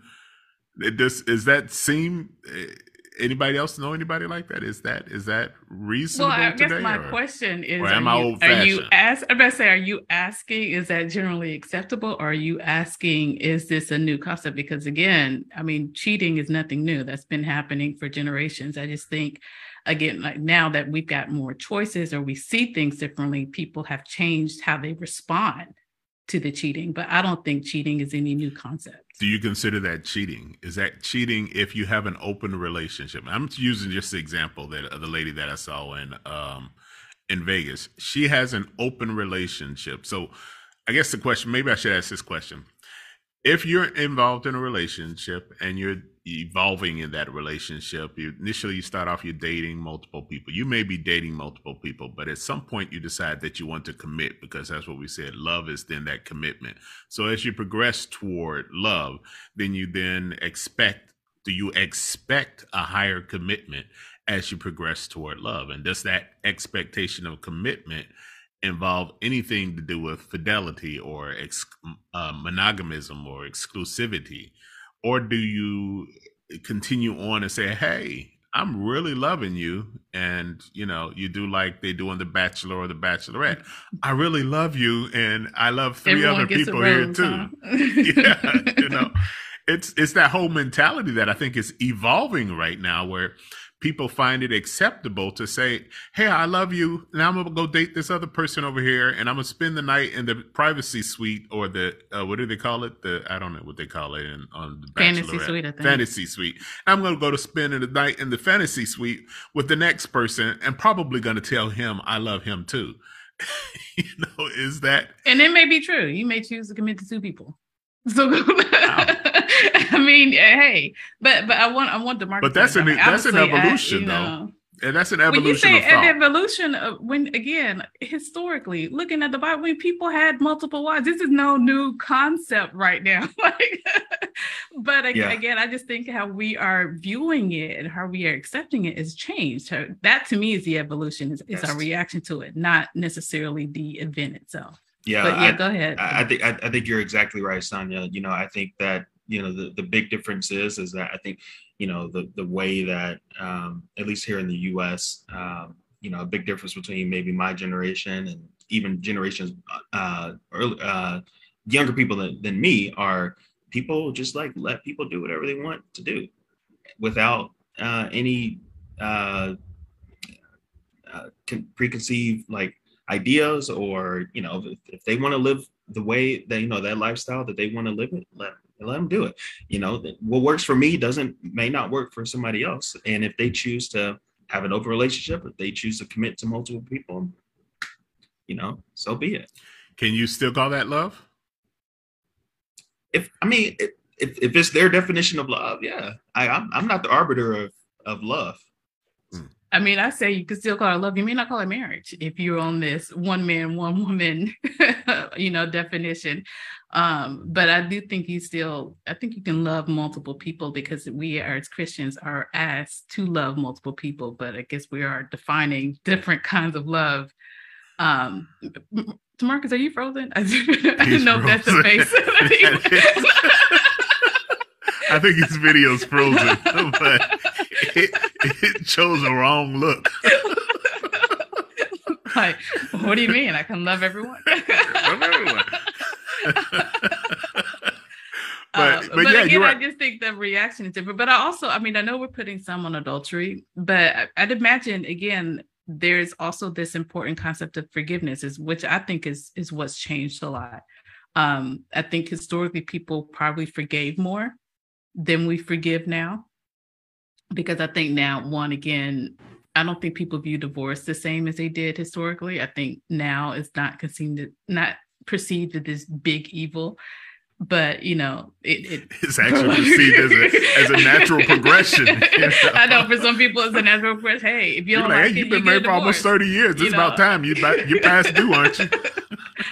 [SPEAKER 1] It just is that seem eh, anybody else know anybody like that? Is that is that reasonable?
[SPEAKER 2] Well, I guess
[SPEAKER 1] today,
[SPEAKER 2] my
[SPEAKER 1] or,
[SPEAKER 2] question is:
[SPEAKER 1] am I
[SPEAKER 2] are you
[SPEAKER 1] fashioned?
[SPEAKER 2] ask? I'm about to say, are you asking? Is that generally acceptable, or are you asking? Is this a new concept? Because again, I mean, cheating is nothing new. That's been happening for generations. I just think, again, like now that we've got more choices or we see things differently, people have changed how they respond to the cheating. But I don't think cheating is any new concept.
[SPEAKER 1] Do you consider that cheating? Is that cheating if you have an open relationship? I'm using just the example that the lady that I saw in um in Vegas. She has an open relationship. So I guess the question, maybe I should ask this question. If you're involved in a relationship and you're evolving in that relationship, you initially you start off you're dating multiple people. You may be dating multiple people, but at some point you decide that you want to commit because that's what we said. Love is then that commitment. So as you progress toward love, then you then expect do you expect a higher commitment as you progress toward love? And does that expectation of commitment involve anything to do with fidelity or ex- uh, monogamism or exclusivity? Or do you continue on and say, hey, I'm really loving you. And, you know, you do like they do on The Bachelor or The Bachelorette. I really love you. And I love three
[SPEAKER 2] Everyone
[SPEAKER 1] other people here too.
[SPEAKER 2] huh? [LAUGHS]
[SPEAKER 1] yeah. You know, it's, it's that whole mentality that I think is evolving right now where people find it acceptable to say, Hey, I love you. Now I'm going to go date this other person over here and I'm going to spend the night in the privacy suite or the, uh, what do they call it? The, I don't know what they call it in, on the
[SPEAKER 2] Fantasy suite.
[SPEAKER 1] Fantasy suite. I'm going to go to spend the night in the fantasy suite with the next person and probably going to tell him I love him too. [LAUGHS] you know, is that
[SPEAKER 2] And it may be true. You may choose to commit to two people. So [LAUGHS] I mean, eh, hey, but but I want I want the market.
[SPEAKER 1] But that's an- that's an evolution, though. and that's an evolution.
[SPEAKER 2] When you say an evolution of when again historically looking at the Bible, when people had multiple wives, this is no new concept right now. [LAUGHS] like, but ag-
[SPEAKER 3] Yeah.
[SPEAKER 2] again, I just think how we are viewing it and how we are accepting it has changed. So that to me is the evolution. Is, is our reaction to it, not necessarily the event itself.
[SPEAKER 3] Yeah,
[SPEAKER 2] but yeah,
[SPEAKER 3] I,
[SPEAKER 2] go ahead.
[SPEAKER 3] I, I think I, I think you're exactly right, Sonia. You know, I think that you know the, the big difference is is that I think you know the the way that um, at least here in the U.S. Um, you know a big difference between maybe my generation and even generations uh, early, uh, younger people than, than me are people just like let people do whatever they want to do without uh, any uh, uh, preconceived like ideas or you know if, if they want to live the way that you know that lifestyle that they want to live it let, let them do it. You know what works for me doesn't may not work for somebody else. And if they choose to have an open relationship if they choose to commit to multiple people you know so be it.
[SPEAKER 1] Can you still call that love?
[SPEAKER 3] if i mean if, if, if it's their definition of love yeah. I, I'm, I'm not the arbiter of of love
[SPEAKER 2] I mean, I say you could still call it love. You may not call it marriage if you're on this one man, one woman, [LAUGHS] you know, definition. Um, but I do think you still, I think you can love multiple people because we are, as Christians are asked to love multiple people. But I guess we are defining different kinds of love. Um, Marcus, are you frozen? [LAUGHS] I didn't know if that's the
[SPEAKER 1] frozen.
[SPEAKER 2] face. [LAUGHS]
[SPEAKER 1] I think his video's frozen, but it, [LAUGHS] it chose a wrong look. [LAUGHS]
[SPEAKER 2] like, what do you mean? I can love everyone. [LAUGHS]
[SPEAKER 1] Love everyone.
[SPEAKER 2] Uh,
[SPEAKER 1] but,
[SPEAKER 2] but,
[SPEAKER 1] but yeah,
[SPEAKER 2] again, I just think the reaction is different. But I also, I mean, I know we're putting some on adultery, but I'd imagine again, there's also this important concept of forgiveness, is which I think is is what's changed a lot. Um, I think historically people probably forgave more than we forgive now, because I think now, one again, I don't think people view divorce the same as they did historically. I think now it's not conceived, not perceived as this big evil, but you know, it, it [LAUGHS]
[SPEAKER 1] It's actually [LAUGHS] perceived as a, as a natural progression. you [LAUGHS] know?
[SPEAKER 2] I know for some people it's a natural progression. Hey, if you
[SPEAKER 1] You're
[SPEAKER 2] don't
[SPEAKER 1] like,
[SPEAKER 2] like,
[SPEAKER 1] hey,
[SPEAKER 2] it,
[SPEAKER 1] you've been
[SPEAKER 2] you
[SPEAKER 1] married for almost 30 years. It's about time. You you're past due, aren't you?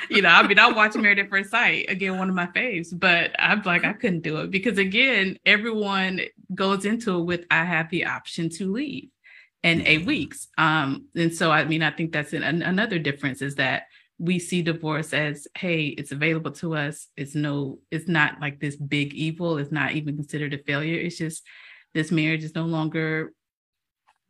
[SPEAKER 2] you know, I mean, I watch Married at First Sight again, one of my faves, but I'm like, I couldn't do it because again, everyone goes into it with I have the option to leave. and eight weeks. Um, and so, I mean, I think that's an, another difference is that we see divorce as, hey, it's available to us. It's no, it's not like this big evil. It's not even considered a failure. It's just this marriage is no longer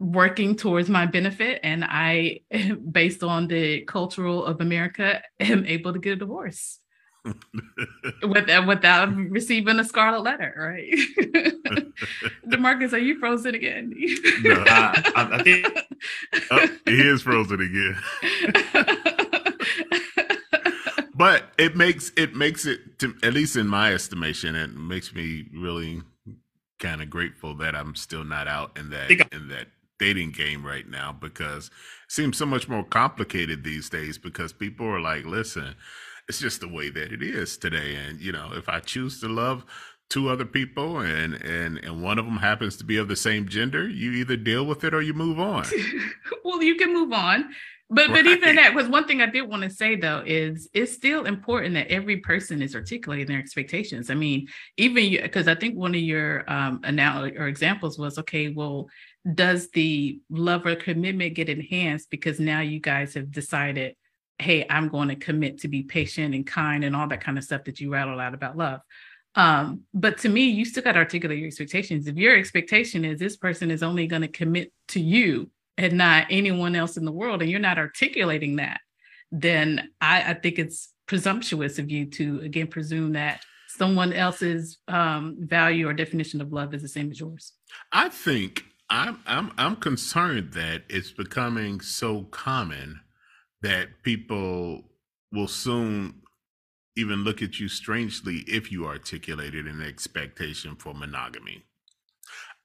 [SPEAKER 2] working towards my benefit and i [LAUGHS] based on the cultural of america [LAUGHS] am able to get a divorce [LAUGHS] without, without receiving a scarlet letter right demarcus are you frozen again
[SPEAKER 3] no, I, I think
[SPEAKER 1] oh, he is frozen again but it makes it makes it to, at least in my estimation it makes me really kind of grateful that i'm still not out in that in that dating game right now because it seems so much more complicated these days because people are like, listen, it's just the way that it is today. And, you know, if I choose to love two other people and and and one of them happens to be of the same gender you either deal with it or you move on [LAUGHS]
[SPEAKER 2] well you can move on but right. but even that was one thing I did want to say though is it's still important that every person is articulating their expectations. I mean, even because I think one of your um analogy or examples was okay, well, does the love or commitment get enhanced because now you guys have decided, hey, I'm going to commit to be patient and kind and all that kind of stuff that you rattle out about love. Um, but to me, you still got to articulate your expectations. If your expectation is this person is only going to commit to you and not anyone else in the world, and you're not articulating that, then I, I think it's presumptuous of you to again presume that someone else's um, value or definition of love is the same as yours.
[SPEAKER 1] I think I'm I'm I'm concerned that it's becoming so common that people will soon even look at you strangely if you articulated an expectation for monogamy.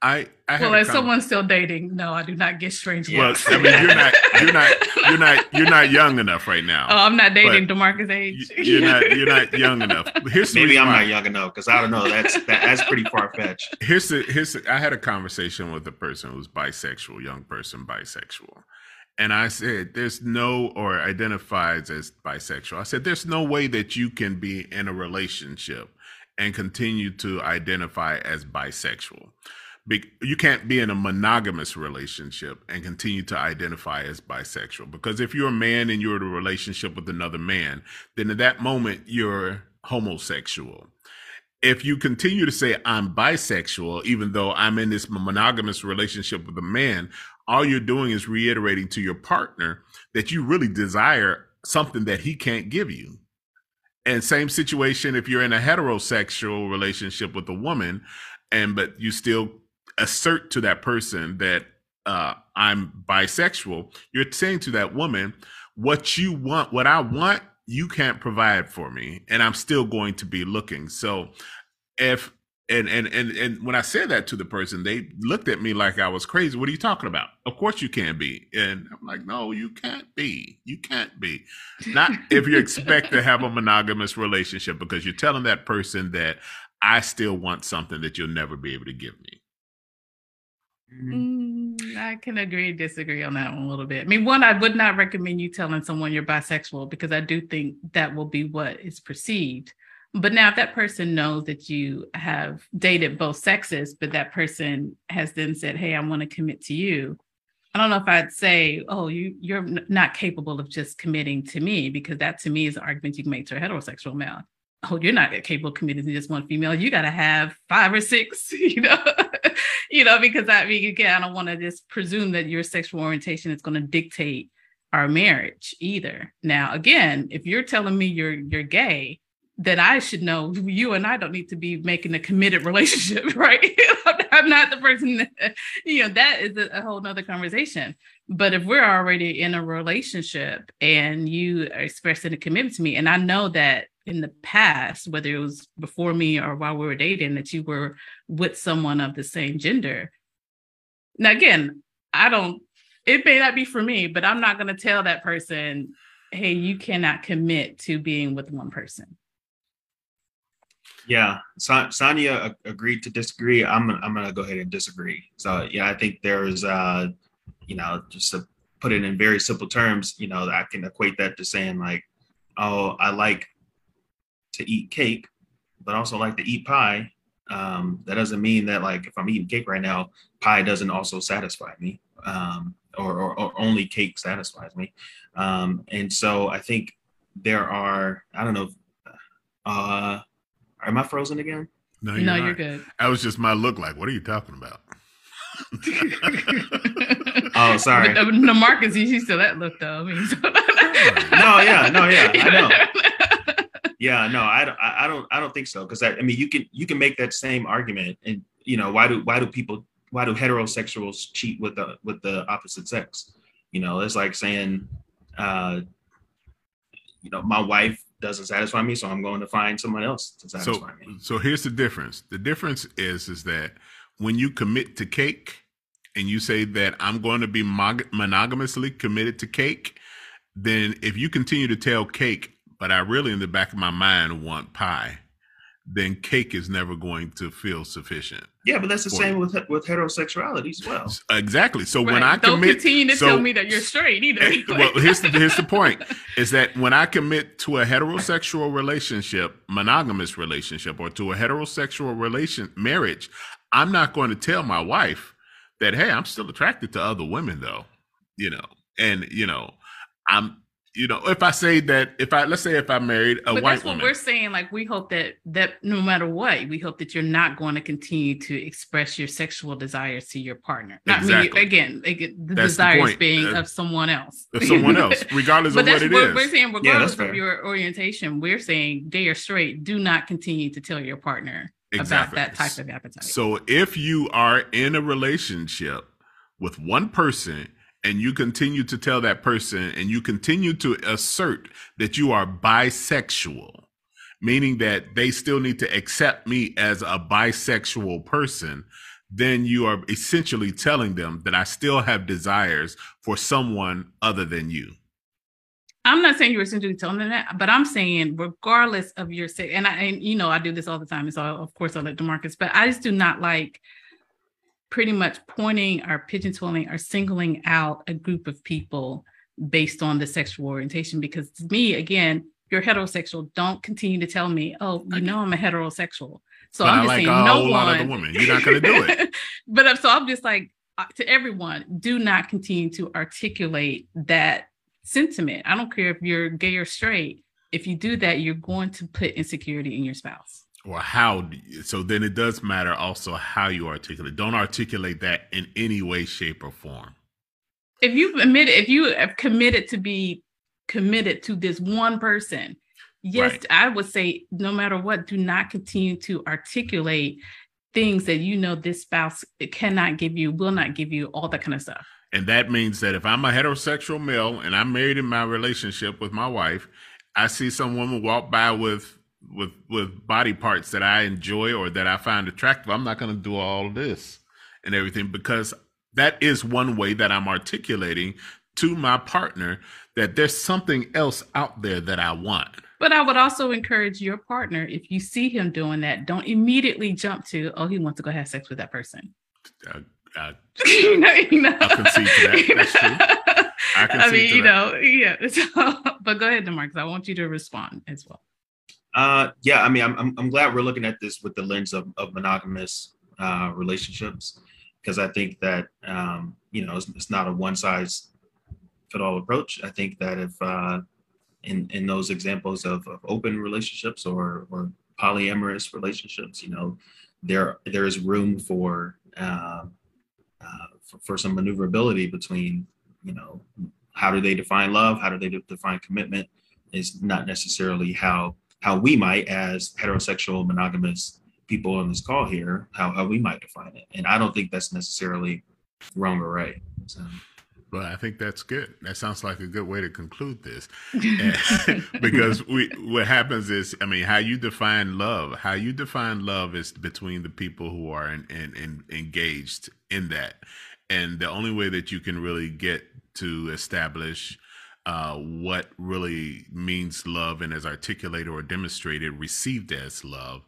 [SPEAKER 1] I, I
[SPEAKER 2] well, as someone still dating, no, I do not get strange
[SPEAKER 1] well. I mean, you're not, [LAUGHS] you're not, you're not, you're not young enough right now.
[SPEAKER 2] Oh, I'm not dating Demarcus age.
[SPEAKER 1] You're not, you're not young enough. [LAUGHS]
[SPEAKER 3] Here's maybe I'm why. not young enough because I don't know. That's that, that's pretty far fetched.
[SPEAKER 1] Here's the, here's the, I had a conversation with a person who's bisexual, young person, bisexual, and I said, "There's no or identifies as bisexual." I said, "There's no way that you can be in a relationship and continue to identify as bisexual." You can't be in a monogamous relationship and continue to identify as bisexual. Because if you're a man and you're in a relationship with another man then at that moment you're homosexual. If you continue to say i'm bisexual even though i'm in this monogamous relationship with a man all you're doing is reiterating to your partner that you really desire something that he can't give you. And same situation if you're in a heterosexual relationship with a woman and but you still assert to that person that uh, I'm bisexual, you're saying to that woman, what you want, what I want, you can't provide for me, and I'm still going to be looking. So if and and and and when I said that to the person, they looked at me like I was crazy. What are you talking about? Of course you can be. And I'm like, no, you can't be. You can't be. Not if you expect to have a monogamous relationship because you're telling that person that I still want something that you'll never be able to give me.
[SPEAKER 2] Mm-hmm. Mm, I can agree, disagree on that one a little bit. I mean, one, I would not recommend you telling someone you're bisexual because I do think that will be what is perceived. But now, if that person knows that you have dated both sexes, but that person has then said, "Hey, I want to commit to you," I don't know if I'd say, "Oh, you you're not capable of just committing to me," because that to me is an argument you can make to a heterosexual male. Oh, you're not a capable to just one female. You got to have five or six, [LAUGHS] you know. [LAUGHS] you know, because I mean, again, I don't want to just presume that your sexual orientation is going to dictate our marriage either. Now, again, if you're telling me you're you're gay, then I should know [LAUGHS] you and I don't need to be making a committed relationship, right? I'm not the person that, you know, that is a whole nother conversation. But if we're already in a relationship and you are expressing a commitment to me, and I know that in the past, whether it was before me or while we were dating, that you were with someone of the same gender. Now, again, I don't, it may not be for me, but I'm not going to tell that person, hey, you cannot commit to being with one person.
[SPEAKER 3] Yeah, Sonia agreed to disagree. I'm I'm gonna go ahead and disagree. So yeah, I think there's uh, you know, just to put it in very simple terms, you know, I can equate that to saying like, oh, I like to eat cake, but also like to eat pie. um, that doesn't mean that like if I'm eating cake right now, pie doesn't also satisfy me, um, or, or, or, only cake satisfies me. Um, and so I think there are I don't know. Uh, am I frozen again?
[SPEAKER 2] No, you're, no, you're good.
[SPEAKER 1] That was just my look. Like, what are you talking about? [LAUGHS]
[SPEAKER 3] oh, sorry.
[SPEAKER 2] But, uh, no, Marcus, you see still that look though. I mean, so. [LAUGHS]
[SPEAKER 3] no, yeah, no, yeah, I [LAUGHS] know. Yeah, no, I don't, I don't, I don't think so. Because I, I mean, you can, you can make that same argument, and you know, why do, why do people, why do heterosexuals cheat with the, with the opposite sex? You know, it's like saying, uh, you know, my wife doesn't satisfy me, so I'm going to find someone else to satisfy
[SPEAKER 1] so,
[SPEAKER 3] me.
[SPEAKER 1] So here's the difference. The difference is, is that when you commit to cake and you say that I'm going to be monogamously committed to cake, then if you continue to tell cake, but I really in the back of my mind want pie, then cake is never going to feel sufficient.
[SPEAKER 3] Yeah, but that's the same you. with with heterosexuality as well.
[SPEAKER 1] Exactly. So right. when I
[SPEAKER 2] don't
[SPEAKER 1] commit,
[SPEAKER 2] continue to
[SPEAKER 1] so,
[SPEAKER 2] tell me that you're straight either.
[SPEAKER 1] Eh, well, here's the here's the [LAUGHS] point: is that when I commit to a heterosexual relationship, monogamous relationship, or to a heterosexual relation marriage, I'm not going to tell my wife that, hey, I'm still attracted to other women, though. You know, and you know, I'm you know, if I say that, if I let's say if I married a
[SPEAKER 2] but
[SPEAKER 1] white
[SPEAKER 2] that's what
[SPEAKER 1] woman,
[SPEAKER 2] we're saying. Like we hope that that no matter what, we hope that you're not going to continue to express your sexual desires to your partner. Not exactly. me again. the that's desires the being uh, of someone else.
[SPEAKER 1] Of someone else, [LAUGHS] regardless
[SPEAKER 2] of
[SPEAKER 1] what it
[SPEAKER 2] what
[SPEAKER 1] is.
[SPEAKER 2] We're saying regardless yeah, of your orientation, we're saying gay or straight, do not continue to tell your partner exactly. about that type of appetite.
[SPEAKER 1] So if you are in a relationship with one person and you continue to tell that person and you continue to assert that you are bisexual, meaning that they still need to accept me as a bisexual person, then you are essentially telling them that I still have desires for someone other than you.
[SPEAKER 2] I'm not saying you're essentially telling them that, but I'm saying regardless of your sex, and I, and you know, I do this all the time, and so of course I let Demarcus, but I just do not like pretty much pointing or pigeonholing or singling out a group of people based on the sexual orientation. Because to me, again, you're heterosexual. Don't continue to tell me, oh, you know, I'm a heterosexual. So but I'm just like saying, no one.
[SPEAKER 1] Woman. You're not going to do it. [LAUGHS]
[SPEAKER 2] but so I'm just like uh, to everyone, do not continue to articulate that sentiment. I don't care if you're gay or straight. If you do that, you're going to put insecurity in your spouse
[SPEAKER 1] or how so then it does matter also how you articulate. Don't articulate that in any way shape or form.
[SPEAKER 2] If you've admitted if you have committed to be committed to this one person yes right. i would say no matter what do not continue to articulate things that you know this spouse cannot give you will not give you all that kind of stuff.
[SPEAKER 1] And that means that if i'm a heterosexual male and i'm married in my relationship with my wife i see some woman walk by with with with body parts that I enjoy or that I find attractive, I'm not going to do all this and everything because that is one way that I'm articulating to my partner that there's something else out there that I want.
[SPEAKER 2] But I would also encourage your partner if you see him doing that, don't immediately jump to, oh, he wants to go have sex with that person.
[SPEAKER 1] Uh, [LAUGHS] uh, you know, you know. I concede to that. That's true. [LAUGHS]
[SPEAKER 2] I, I mean, you that. know, yeah. So, [LAUGHS] but go ahead, Demarcus. I want you to respond as well.
[SPEAKER 3] Uh, yeah, I mean, I'm, I'm, I'm glad we're looking at this with the lens of, of monogamous uh, relationships because I think that um, you know it's, it's not a one size fit all approach. I think that if uh, in in those examples of, of open relationships or or polyamorous relationships, you know, there there is room for, uh, uh, for for some maneuverability between you know how do they define love, how do they define commitment, is not necessarily how how we might, as heterosexual monogamous people on this call here, how, how we might define it. And I don't think that's necessarily wrong or right. So.
[SPEAKER 1] Well, I think that's good. That sounds like a good way to conclude this, [LAUGHS] [LAUGHS] because we what happens is, I mean, how you define love, how you define love is between the people who are in, in, in engaged in that, and the only way that you can really get to establish uh, what really means love and is articulated or demonstrated, received as love,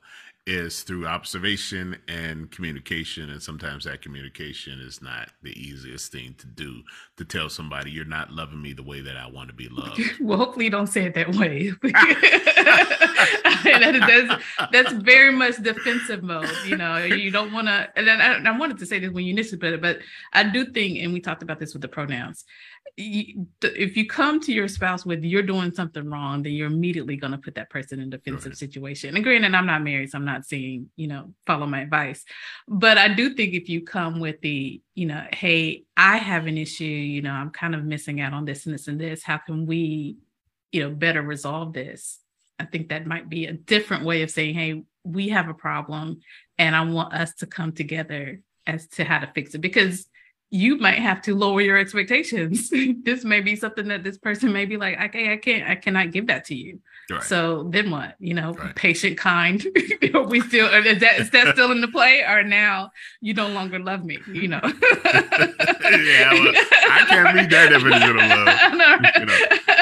[SPEAKER 1] is through observation and communication. And sometimes that communication is not the easiest thing to do to tell somebody you're not loving me the way that I want to be loved. [LAUGHS]
[SPEAKER 2] well, hopefully you don't say it that way. [LAUGHS] [LAUGHS] that's, that's very much defensive mode. You know, you don't want to, and I, I wanted to say this when you initially put it, but I do think, and we talked about this with the pronouns, if you come to your spouse with you're doing something wrong, then you're immediately going to put that person in a defensive right. situation. And granted, I'm not married, so I'm not saying, you know, follow my advice. But I do think if you come with the, you know, hey, I have an issue, you know, I'm kind of missing out on this and this and this. How can we, you know, better resolve this? I think that might be a different way of saying, hey, we have a problem and I want us to come together as to how to fix it. Because you might have to lower your expectations. [LAUGHS] this may be something that this person may be like, okay, I can't, I cannot give that to you. Right. So then what? You know, right. patient, kind. [LAUGHS] we still uh, is that is that [LAUGHS] still in the play, or now you no longer love me? You know.
[SPEAKER 1] yeah, well, I can't read that definition of love. You know.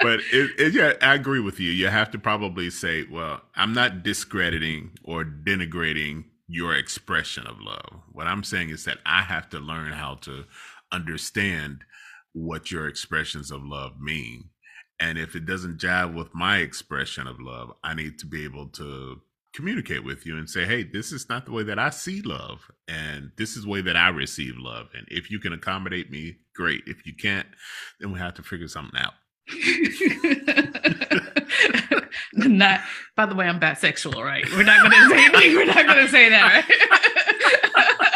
[SPEAKER 1] But it, it, yeah, I agree with you. You have to probably say, well, I'm not discrediting or denigrating your expression of love. What I'm saying is that I have to learn how to understand what your expressions of love mean. And if it doesn't jive with my expression of love, I need to be able to communicate with you and say, hey, this is not the way that I see love. And this is the way that I receive love. And if you can accommodate me, great. If you can't, then we have to figure something out. [LAUGHS] [LAUGHS]
[SPEAKER 2] not by the way i'm bisexual right we're not gonna say we're not gonna say that right [LAUGHS]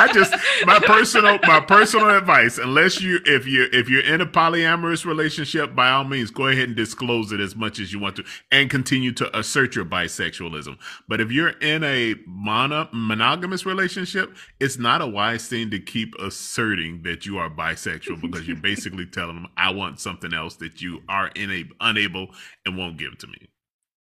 [SPEAKER 1] I just my personal my personal advice. Unless you if you if you're in a polyamorous relationship, by all means, go ahead and disclose it as much as you want to, and continue to assert your bisexualism. But if you're in a mono, monogamous relationship, it's not a wise thing to keep asserting that you are bisexual [LAUGHS] because you're basically telling them, "I want something else that you are in a unable and won't give to me."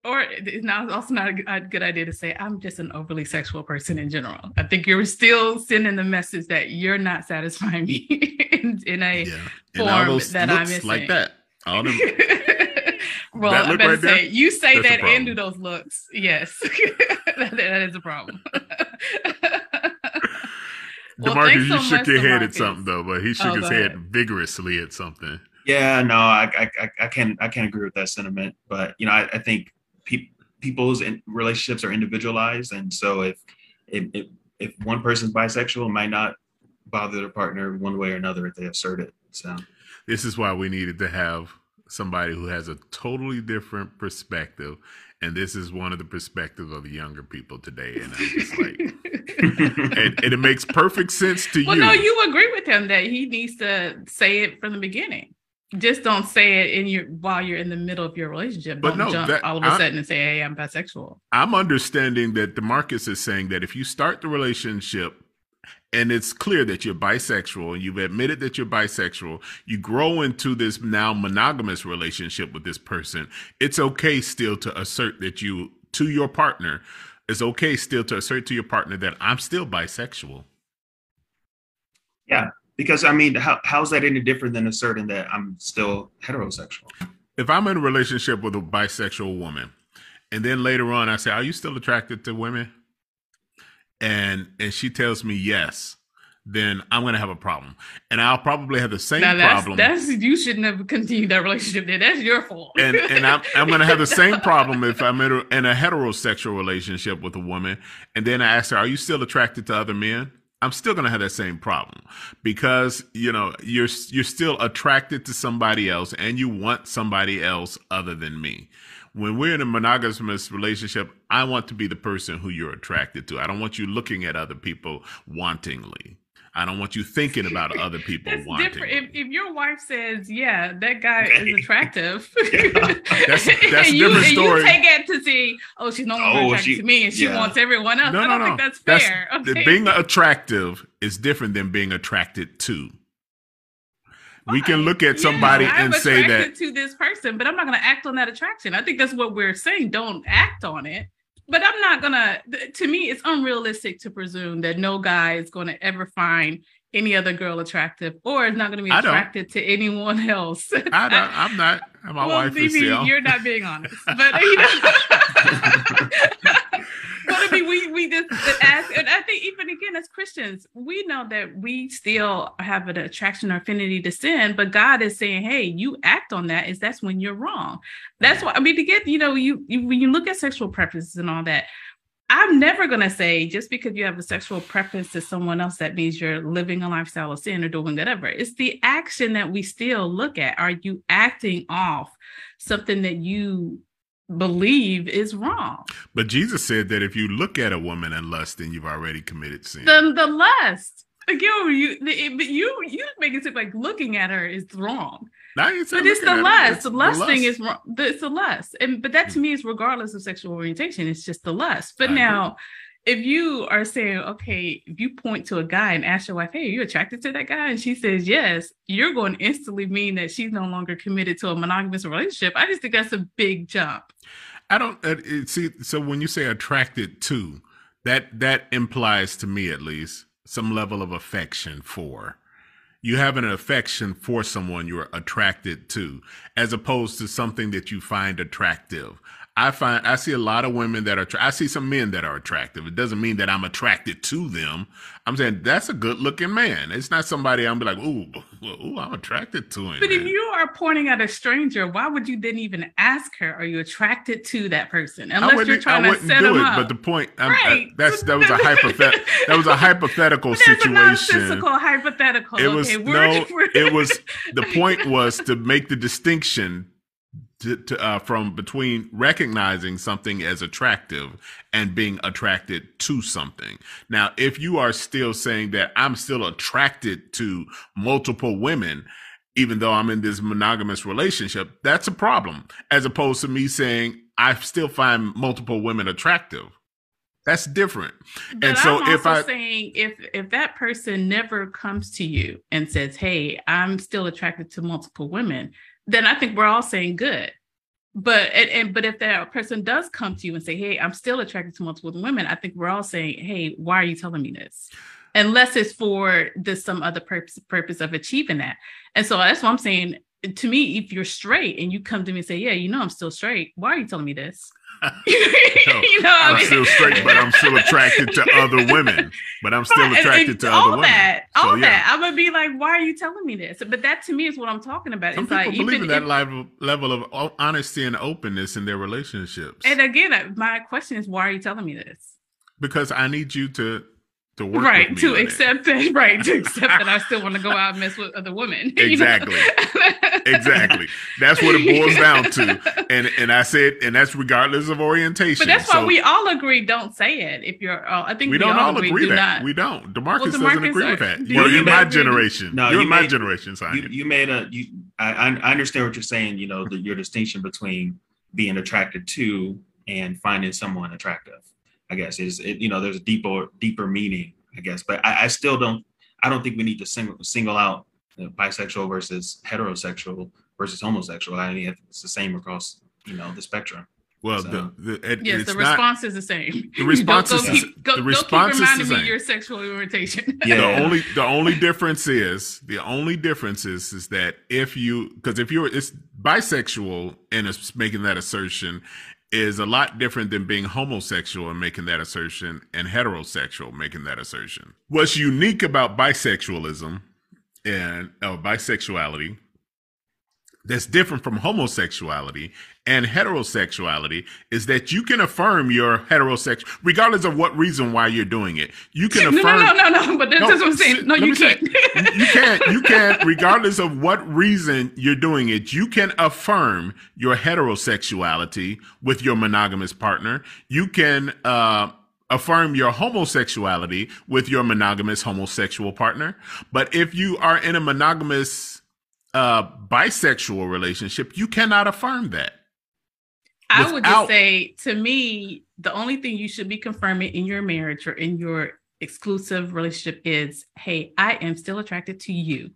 [SPEAKER 2] Or it's not also not a good idea to say i'm just an overly sexual person in general i think you're still sending the message that you're not satisfying me [LAUGHS] in, in, a yeah. form that i'm missing
[SPEAKER 1] like that all them, [LAUGHS]
[SPEAKER 2] well i better right say there? you say That's that and do those looks yes [LAUGHS] that, that is a problem
[SPEAKER 1] well, Demarcus, so you shook your head at something though, but he shook oh, his head vigorously at something.
[SPEAKER 3] Yeah, no, I, I, I can't, I can't agree with that sentiment. But you know, I, I think pe- people's relationships are individualized, and so if if if one person's bisexual, might not bother their partner one way or another if they assert it. So
[SPEAKER 1] this is why we needed to have somebody who has a totally different perspective. And this is one of the perspectives of the younger people today. And I'm just like, [LAUGHS] and, and, it makes perfect sense to
[SPEAKER 2] well,
[SPEAKER 1] you.
[SPEAKER 2] Well, no, you agree with him that he needs to say it from the beginning just don't say it in your while you're in the middle of your relationship. But don't no, jump that, all of a sudden and say, "Hey, I'm bisexual."
[SPEAKER 1] I'm understanding that Demarcus is saying that if you start the relationship and it's clear that you're bisexual and you've admitted that you're bisexual, you grow into this now monogamous relationship with this person. It's okay still to assert that you to your partner. It's okay still to assert to your partner that I'm still bisexual.
[SPEAKER 3] Yeah, because I mean, how, how's that any different than asserting that I'm still heterosexual?
[SPEAKER 1] If I'm in a relationship with a bisexual woman, and then later on I say, "Are you still attracted to women?" and and she tells me yes, then I'm going to have a problem, and I'll probably have the same now
[SPEAKER 2] that's,
[SPEAKER 1] problem.
[SPEAKER 2] That's you shouldn't have continued that relationship. Then that's your fault.
[SPEAKER 1] and and I'm I'm going to have the same [LAUGHS] problem if I'm in a, in a heterosexual relationship with a woman, and then I ask her, "Are you still attracted to other men?" I'm still going to have that same problem because you know you're you're still attracted to somebody else and you want somebody else other than me. When we're in a monogamous relationship, I want to be the person who you're attracted to. I don't want you looking at other people wantingly. I don't want you thinking about [LAUGHS] other people
[SPEAKER 2] that's
[SPEAKER 1] wanting.
[SPEAKER 2] Different. If, if your wife says, "Yeah, that guy is [LAUGHS] attractive," [LAUGHS] that's, that's a
[SPEAKER 1] you, different story.
[SPEAKER 2] you take it to see, "Oh, she's no longer oh, attracted she, to me, and she yeah. wants everyone else." No, I don't no, think that's fair. That's,
[SPEAKER 1] okay. Being attractive is different than being attracted to. We can look at somebody yeah, and say that
[SPEAKER 2] to this person, but I'm not going to act on that attraction. I think that's what we're saying. Don't act on it but I'm not gonna. To me, it's unrealistic to presume that no guy is going to ever find any other girl attractive, or is not going to be attracted to anyone else.
[SPEAKER 1] I don't. I'm not. My well, wife is
[SPEAKER 2] You're not being honest, but you know. [LAUGHS] [LAUGHS] I mean, we we just ask, and I think even again as Christians, we know that we still have an attraction or affinity to sin, but God is saying, "Hey, you act on that. Is that's when you're wrong." That's why I mean to get you know you, you when you look at sexual preferences and all that. I'm never going to say just because you have a sexual preference to someone else, that means you're living a lifestyle of sin or doing whatever. It's the action that we still look at. Are you acting off something that you believe is wrong?
[SPEAKER 1] But Jesus said that if you look at a woman and lust, then you've already committed sin.
[SPEAKER 2] The, the lust. Again, you, the, but you, you make it seem like looking at her is wrong. But it's the lust. The lust thing is wrong. It's the lust, and but that to hmm. me is regardless of sexual orientation. It's just the lust. But I now, agree. If you are saying, okay, if you point to a guy and ask your wife, "Hey, are you attracted to that guy?" and she says yes, you're going to instantly mean that she's no longer committed to a monogamous relationship. I just think that's a big jump.
[SPEAKER 1] I don't uh, see. So when you say attracted to, that that implies to me at least some level of affection for you have an affection for someone you're attracted to, as opposed to something that you find attractive. I find I see a lot of women that are. I see some men that are attractive. It doesn't mean that I'm attracted to them. I'm saying that's a good looking man. It's not somebody I'm be like, ooh, [LAUGHS] ooh, I'm attracted to him.
[SPEAKER 2] But man. if you are pointing at a stranger, why would you then even ask her? Are you attracted to that person? Unless you're trying to set do it. Up.
[SPEAKER 1] But the point, right. I, that's that was a [LAUGHS] hypothet- that was a hypothetical situation.
[SPEAKER 2] A hypothetical.
[SPEAKER 1] It was okay, no. it was [LAUGHS] the point was to make the distinction to, to, uh, from between recognizing something as attractive and being attracted to something. Now, if you are still saying that I'm still attracted to multiple women, even though I'm in this monogamous relationship, that's a problem. As opposed to me saying I still find multiple women attractive. That's different.
[SPEAKER 2] But and so if I'm if I saying if if that person never comes to you and says, "Hey, I'm still attracted to multiple women," then I think we're all saying good. But and, and but if that person does come to you and say, "Hey, I'm still attracted to multiple women," I think we're all saying, "Hey, why are you telling me this?" Unless it's for this some other purpose purpose of achieving that. And so that's what I'm saying. To me, if you're straight and you come to me and say, "Yeah, you know I'm still straight," why are you telling me this? [LAUGHS] [LAUGHS]
[SPEAKER 1] you know, I'm I mean? still straight, but I'm still attracted to [LAUGHS] other women. But I'm still right. attracted and, to
[SPEAKER 2] all
[SPEAKER 1] other
[SPEAKER 2] that,
[SPEAKER 1] women.
[SPEAKER 2] All yeah. that, I'm gonna be like, why are you telling me this? But that to me is what I'm talking about.
[SPEAKER 1] Some
[SPEAKER 2] it's
[SPEAKER 1] people
[SPEAKER 2] like
[SPEAKER 1] believe in that level level of honesty and openness in their relationships.
[SPEAKER 2] And again, uh, my question is, why are you telling me this?
[SPEAKER 1] Because I need you to to work
[SPEAKER 2] right to accept that [LAUGHS] right to accept that I [LAUGHS] still want to go out and mess with other women. [LAUGHS]
[SPEAKER 1] Exactly, exactly. That's what it boils down to. And and I said, and that's regardless of orientation.
[SPEAKER 2] But that's so, why we all agree. Don't say it if you're. Uh, I think
[SPEAKER 1] we,
[SPEAKER 2] we
[SPEAKER 1] don't
[SPEAKER 2] all
[SPEAKER 1] agree, agree
[SPEAKER 2] that
[SPEAKER 1] not. we don't. Demarcus, well, Demarcus doesn't agree are, with that. You're in my generation. No, you're you in my generation, Simon.
[SPEAKER 3] You, you made a. You, I I understand what you're saying. You know, the, your distinction between being attracted to and finding someone attractive. I guess is it, you know there's a deeper deeper meaning I guess, but I, I still don't I don't think we need to single single out you know, bisexual versus heterosexual versus homosexual. I mean it's the same across you know the spectrum.
[SPEAKER 1] Well, so, the, the it,
[SPEAKER 2] yes, the response not, is the same.
[SPEAKER 1] The [LAUGHS] response is keep, go, the response
[SPEAKER 2] keep is the same. me your sexual orientation. [LAUGHS]
[SPEAKER 1] Yeah. The only the only difference is the only difference is is that if you because if you're it's bisexual and it's making that assertion is a lot different than being homosexual and making that assertion and heterosexual making that assertion. What's unique about bisexualism and uh, bisexuality that's different from homosexuality and heterosexuality is that you can affirm your heterosexual, regardless of what reason why you're doing it. You can [LAUGHS] affirm.
[SPEAKER 2] No, no, no, no. But that's no, what I'm saying. No, you can't.
[SPEAKER 1] Say, you can't. You [LAUGHS] can't. Regardless of what reason you're doing it, you can affirm your heterosexuality with your monogamous partner. You can. Uh, affirm your homosexuality with your monogamous homosexual partner. But if you are in a monogamous uh, bisexual relationship, you cannot affirm that.
[SPEAKER 2] I would just say to me, the only thing you should be confirming in your marriage or in your exclusive relationship is, hey, I am still attracted to you.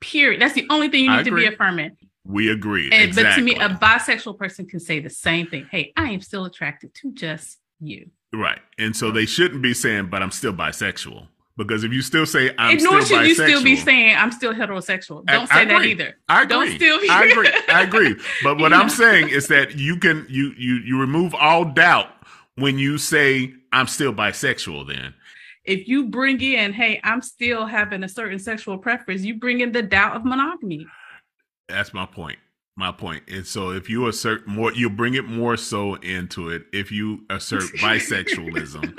[SPEAKER 2] Period. That's the only thing you need to be affirming.
[SPEAKER 1] We agree.
[SPEAKER 2] And, exactly. But to me, a bisexual person can say the same thing. Hey, I am still attracted to just you.
[SPEAKER 1] Right. And so they shouldn't be saying, but I'm still bisexual. Because if you still say I'm
[SPEAKER 2] and nor should you still be saying I'm still heterosexual. Don't I, say I that either.
[SPEAKER 1] I agree. Don't still be- I agree. I agree. But what I'm [LAUGHS] saying is that you can you you you remove all doubt when you say I'm still bisexual. Then
[SPEAKER 2] if you bring in, hey, I'm still having a certain sexual preference, you bring in the doubt of monogamy.
[SPEAKER 1] That's my point. My point. And so if you assert more, you bring it more so into it if you assert [LAUGHS] bisexualism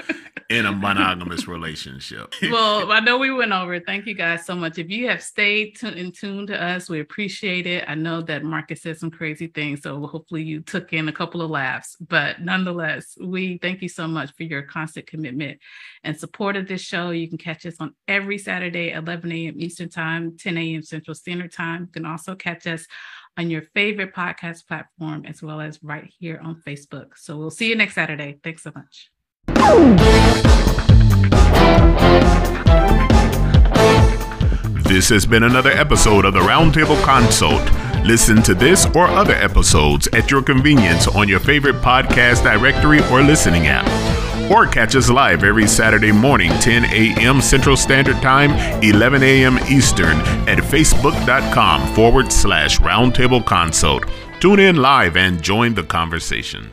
[SPEAKER 1] in a monogamous relationship. [LAUGHS]
[SPEAKER 2] well, I know we went over. Thank you guys so much. If you have stayed t- in tune to us, we appreciate it. I know that Marcus said some crazy things, so hopefully you took in a couple of laughs. But nonetheless, we thank you so much for your constant commitment and support of this show. You can catch us on every Saturday, 11 a.m. Eastern Time, 10 a.m. Central Standard Time. You can also catch us on your favorite podcast platform as well as right here on Facebook. So we'll see you next Saturday. Thanks so much.
[SPEAKER 1] This has been another episode of the Roundtable Consult. Listen to this or other episodes at your convenience on your favorite podcast directory or listening app. Or catch us live every Saturday morning, 10 a.m. Central Standard Time, 11 a.m. Eastern, at facebook.com forward slash roundtable consult. Tune in live and join the conversation.